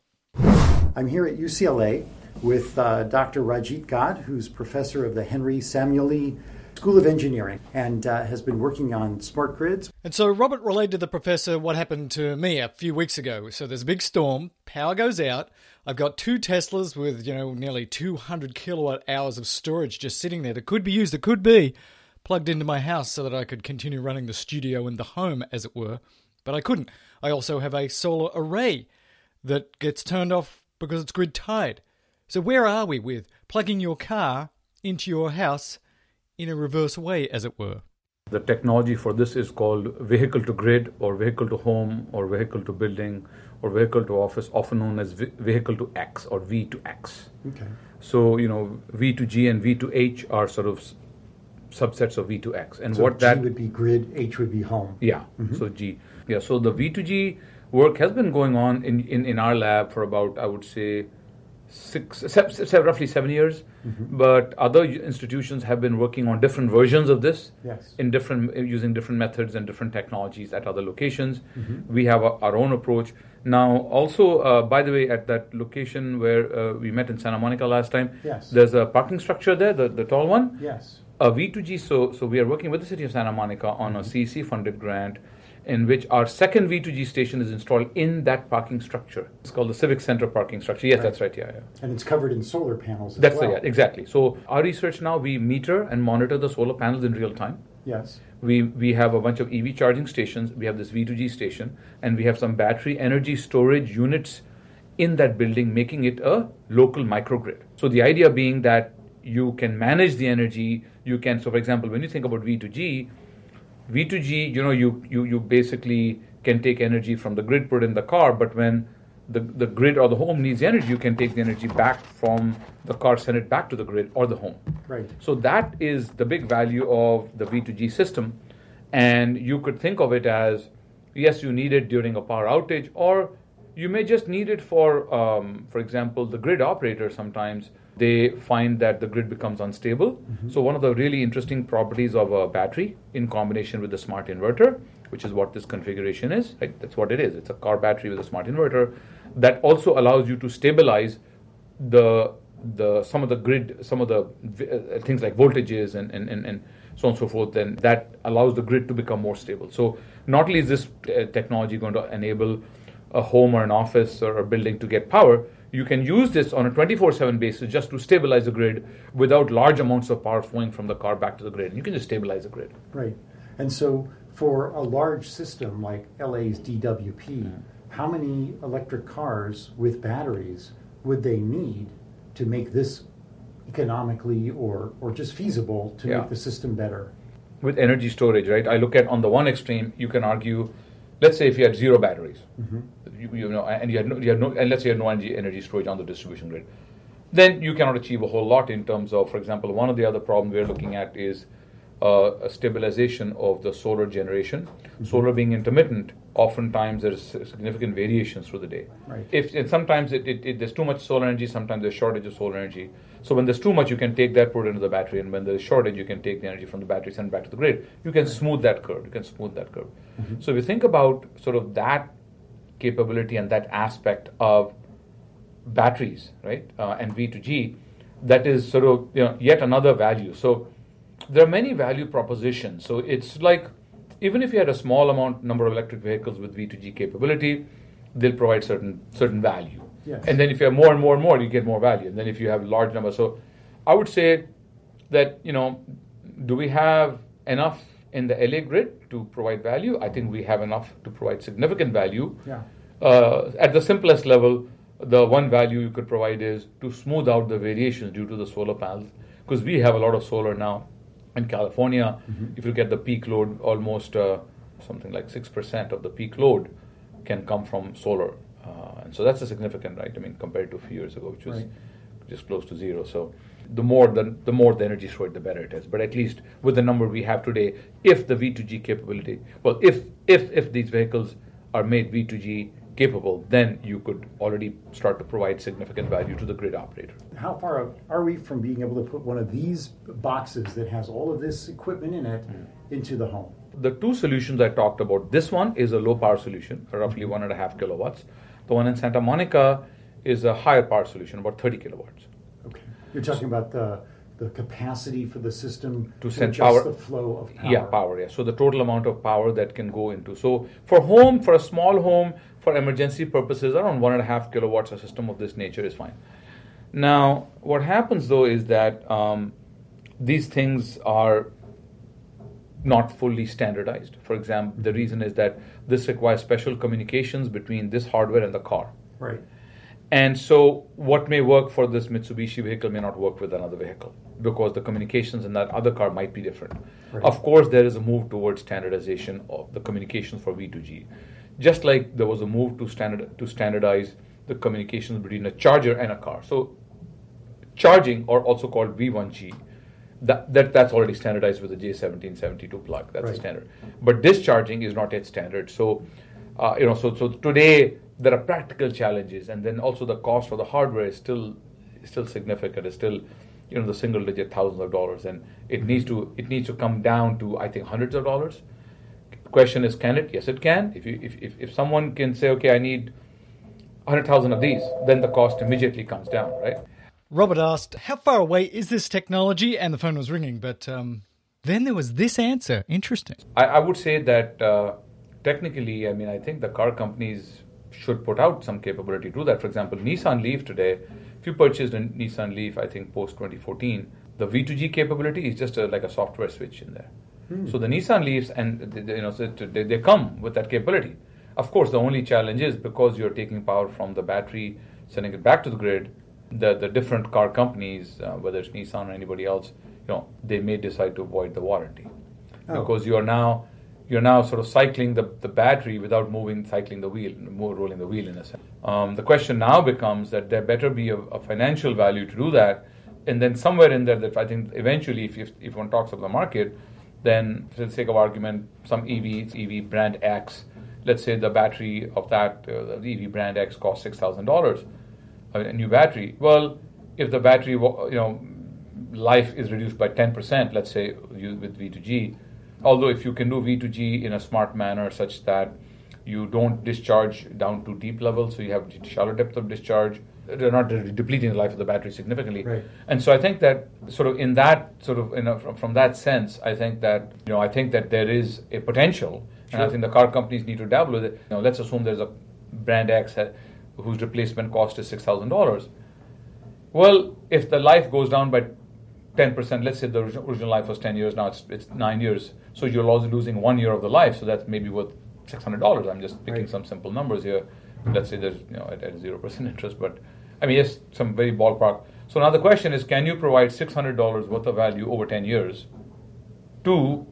I'm here at UCLA with uh, Dr. Rajit Gadh, who's professor of the Henry Samueli School of Engineering and uh, has been working on smart grids. And so Robert relayed to the professor what happened to me a few weeks ago. So there's a big storm, power goes out. I've got two Teslas with, you know, nearly 200 kilowatt hours of storage just sitting there that could be used, that could be plugged into my house so that I could continue running the studio and the home, as it were. But I couldn't. I also have a solar array that gets turned off because it's grid tied. So where are we with plugging your car into your house in a reverse way, as it were? The technology for this is called vehicle to grid or vehicle to home or vehicle to building or vehicle to office, often known as vehicle to X or V to X. Okay. So, you know, V to G and V to H are sort of subsets of V to X. And so what G that would be grid, H would be home. Yeah. Mm-hmm. So G. Yeah. So the V to G work has been going on in, in, in our lab for about, I would say, six, seven, roughly seven years. Mm-hmm. But other institutions have been working on different versions of this yes. in different using different methods and different technologies at other locations. Mm-hmm. We have a, our own approach now. Also, uh, by the way, at that location where uh, we met in Santa Monica last time, yes. there's a parking structure there, the, the tall one. Yes. A V2G. So so we are working with the city of Santa Monica on mm-hmm. a CEC funded grant in which our second V2G station is installed in that parking structure. It's called the Civic Center parking structure. Yes, right. that's right. Yeah, yeah. And it's covered in solar panels. that's well. yeah, exactly. So our research now we meter and monitor the solar panels in real time. Yes. We we have a bunch of EV charging stations. We have this V2G station, and we have some battery energy storage units in that building, making it a local microgrid. So the idea being that you can manage the energy. You can so, for example, when you think about V2G V2G, you know, you, you, you basically can take energy from the grid, put in the car, but when the, the grid or the home needs energy, you can take the energy back from the car, send it back to the grid or the home. Right. So that is the big value of the V2G system. And you could think of it as yes, you need it during a power outage, or you may just need it for, um, for example, the grid operator sometimes they find that the grid becomes unstable. Mm-hmm. So, one of the really interesting properties of a battery in combination with the smart inverter, which is what this configuration is, right? that's what it is. It's a car battery with a smart inverter that also allows you to stabilize the the some of the grid, some of the uh, things like voltages and, and, and, and so on and so forth, then that allows the grid to become more stable. So, not only is this uh, technology going to enable a home or an office or a building to get power, you can use this on a 24 7 basis just to stabilize the grid without large amounts of power flowing from the car back to the grid. You can just stabilize the grid. Right. And so for a large system like LA's DWP, how many electric cars with batteries would they need to make this economically or, or just feasible to yeah. make the system better? With energy storage, right? I look at on the one extreme, you can argue, let's say if you had zero batteries, mm-hmm you, you know, and you have no, you have no, and let's say you have no energy, energy storage on the distribution grid, then you cannot achieve a whole lot in terms of, for example, one of the other problems we're looking at is uh, a stabilization of the solar generation. Mm-hmm. Solar being intermittent, oftentimes there's significant variations through the day. Right. If and sometimes it, it, it, there's too much solar energy, sometimes there's shortage of solar energy. So when there's too much, you can take that, put it into the battery, and when there's shortage, you can take the energy from the battery, send it back to the grid. You can smooth that curve. You can smooth that curve. Mm-hmm. So if you think about sort of that capability and that aspect of batteries, right, uh, and V to G, that is sort of you know yet another value. So there are many value propositions. So it's like even if you had a small amount number of electric vehicles with V2G capability, they'll provide certain certain value. Yes. And then if you have more and more and more, you get more value. And then if you have large numbers, so I would say that you know, do we have enough in the LA grid to provide value. I think we have enough to provide significant value. Yeah. uh, at the simplest level, the one value you could provide is to smooth out the variations due to the solar panels, because we have a lot of solar now in California. Mhm. If you get the peak load, almost uh, something like six percent of the peak load can come from solar, uh, and so that's a significant right. I mean, compared to a few years ago, which was Right. just close to zero. So the more the, the more the energy stored, the better it is. But at least with the number we have today, if the V2G capability, well, if if if these vehicles are made V2G capable, then you could already start to provide significant value to the grid operator. How far are we from being able to put one of these boxes that has all of this equipment in it hmm. into the home? The two solutions I talked about, this one is a low power solution, roughly one and a half kilowatts. The one in Santa Monica is a higher power solution, about 30 kilowatts. Okay. You're talking about the the capacity for the system to send adjust power the flow of power. yeah power yeah so the total amount of power that can go into so for home for a small home for emergency purposes around one and a half kilowatts a system of this nature is fine now what happens though is that um, these things are not fully standardized for example the reason is that this requires special communications between this hardware and the car Right. and so, what may work for this Mitsubishi vehicle may not work with another vehicle because the communications in that other car might be different. Right. Of course, there is a move towards standardization of the communications for V2G, just like there was a move to standard to standardize the communications between a charger and a car. So, charging, or also called V1G, that, that that's already standardized with the J1772 plug. That's Right. a standard. But discharging is not yet standard. So, uh, you know, so so today there are practical challenges, and then also the cost of the hardware is still is still significant. It's still you know the single digit thousands of dollars, and it needs to it needs to come down to I think hundreds of dollars. Question is, can it? Yes, it can. If you if if, if someone can say, okay, I need hundred thousand of these, then the cost immediately comes down, right? Robert asked, How far away is this technology? And the phone was ringing, but um, then there was this answer. Interesting. I, I would say that uh, technically, I mean, I think the car companies should put out some capability to do that. For example, Nissan Leaf today, if you purchased a Nissan Leaf, I think post 2014, the V2G capability is just a, like a software switch in there. Hmm. So the Nissan Leafs and they, they- you know so they, they come with that capability. Of course, the only challenge is because you're taking power from the battery, sending it back to the grid. The the different car companies, uh, whether it's Nissan or anybody else, you know, they may decide to avoid the warranty Oh. because you are now you're now sort of cycling the, the battery without moving cycling the wheel more rolling the wheel in a sense um, the question now becomes that there better be a, a financial value to do that and then somewhere in there that i think eventually if, if, if one talks of the market then for the sake of argument some ev ev brand x let's say the battery of that uh, the ev brand x costs $6000 a new battery well if the battery you know life is reduced by 10%, let's say with V2G. Although, if you can do V2G in a smart manner such that you don't discharge down to deep levels, so you have shallow depth of discharge, not depleting the life of the battery significantly. Right. And so, I think that sort of in that sort of in a, from, from that sense, I think that you know I think that there is a potential, and I think the car companies need to dabble with it. You know, let's assume there's a brand X ha- whose replacement cost is six thousand dollars. Well, if the life goes down by 10%, let's say the original, life was 10 years, now it's, it's nine years. So you're also losing one year of the life. So that's maybe worth $600. I'm just picking Right. some simple numbers here. Let's say there's, you know, at, at 0% interest. But I mean, yes, some very ballpark. So now the question is can you provide $600 worth of value over 10 years to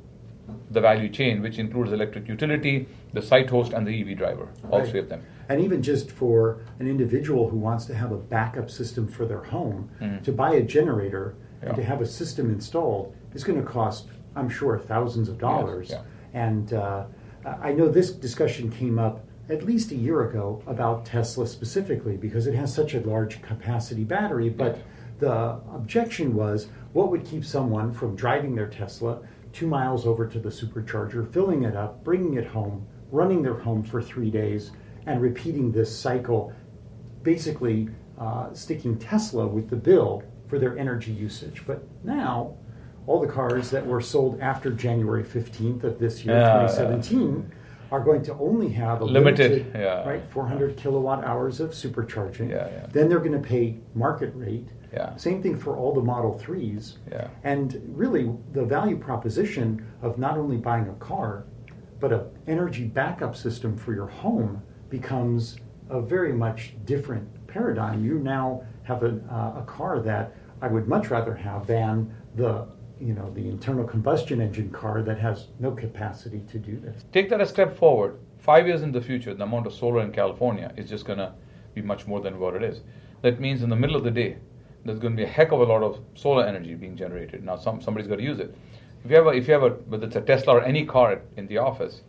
the value chain, which includes electric utility, the site host, and the EV driver, all Right. three of them? And even just for an individual who wants to have a backup system for their home, Mhm. to buy a generator Yeah. and to have a system installed is going to cost, I'm sure, thousands of dollars. yeah. And uh, I know this discussion came up at least a year ago about Tesla specifically because it has such a large capacity battery. But the objection was what would keep someone from driving their Tesla two miles over to the supercharger, filling it up, bringing it home, running their home for three days, and repeating this cycle, basically uh, sticking Tesla with the bill for their energy usage. But now, all the cars that were sold after January 15th of this year, Yeah. 2017, are going to only have a Limited, limited, yeah. right, 400 kilowatt hours of supercharging. Yeah, yeah. Then they're going to pay market rate. Yeah. Same thing for all the Model 3s. Yeah. And really, the value proposition of not only buying a car, but an energy backup system for your home becomes a very much different paradigm. You now have a, uh, a car that I would much rather have than the you know the internal combustion engine car that has no capacity to do this. Take that a step forward. Five years in the future, the amount of solar in California is just going to be much more than what it is. That means in the middle of the day, there's going to be a heck of a lot of solar energy being generated. Now, some, somebody's got to use it. If you have a, if you have a, whether it's a Tesla or any car in the office,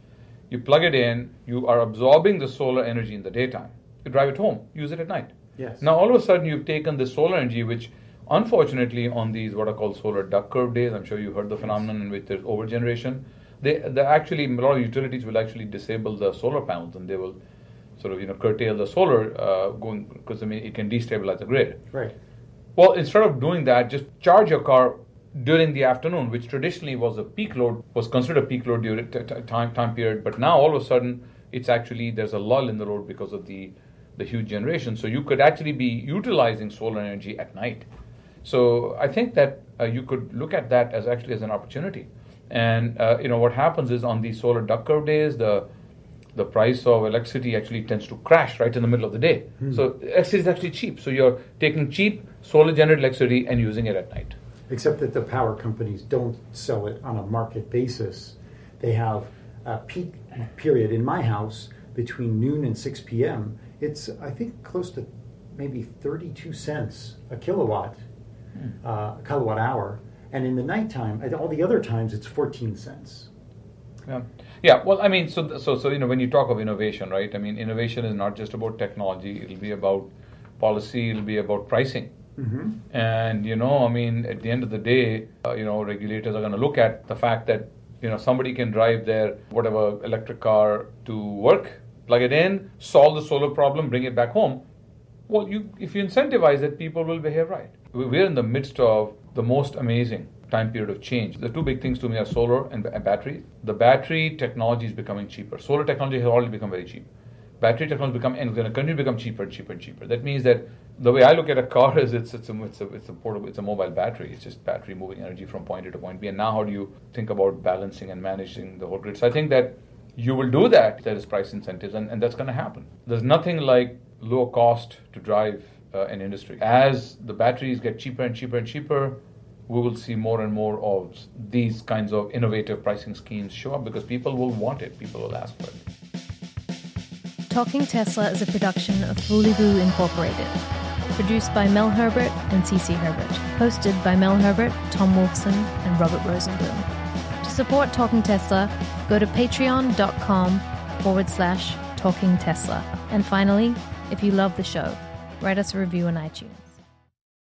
you plug it in, you are absorbing the solar energy in the daytime. You drive it home, use it at night. Yes. Now, all of a sudden, you've taken the solar energy, which unfortunately, on these what are called solar duck curve days, I'm sure you heard the phenomenon in which there's overgeneration. They, they actually, a lot of utilities will actually disable the solar panels and they will sort of, you know, curtail the solar uh, going, because I mean, it can destabilize the grid. Right. Well, instead of doing that, just charge your car during the afternoon, which traditionally was a peak load, was considered a peak load during t- t- time time period. But now all of a sudden, it's actually there's a lull in the load because of the the huge generation. So you could actually be utilizing solar energy at night. So I think that uh, you could look at that as actually as an opportunity. And uh, you know what happens is on these solar duck curve days, the the price of electricity actually tends to crash right in the middle of the day. Hmm. So electricity is actually cheap. So you're taking cheap solar generated electricity and using it at night. Except that the power companies don't sell it on a market basis. They have a peak period in my house between noon and 6 p.m. It's, I think, close to maybe 32 cents a kilowatt, uh, kilowatt hour. And in the nighttime, at all the other times, it's 14 cents. Yeah. Yeah. Well, I mean, so so so you know, when you talk of innovation, right? I mean, innovation is not just about technology. It'll be about policy. It'll be about pricing. Mm-hmm. And you know, I mean, at the end of the day, uh, you know, regulators are going to look at the fact that you know somebody can drive their whatever electric car to work, plug it in, solve the solar problem, bring it back home. Well, you if you incentivize it, people will behave right. We- We're in the midst of the most amazing time period of change. The two big things to me are solar and, and battery. The battery technology is becoming cheaper. Solar technology has already become very cheap. Battery technology become and going to continue to become cheaper and cheaper and cheaper. That means that the way I look at a car is it's it's a it's a, it's a portable it's a mobile battery. It's just battery moving energy from point A to point B. And now how do you think about balancing and managing the whole grid? So I think that you will do that. There is price incentives, and, and that's going to happen. There's nothing like low cost to drive uh, an industry. As the batteries get cheaper and cheaper and cheaper, we will see more and more of these kinds of innovative pricing schemes show up because people will want it. People will ask for it. Talking Tesla is a production of Foolyboo Incorporated. Produced by Mel Herbert and CC Herbert. Hosted by Mel Herbert, Tom Wolfson, and Robert Rosenblum. To support Talking Tesla, go to patreon.com forward slash talking Tesla. And finally, if you love the show, write us a review on iTunes.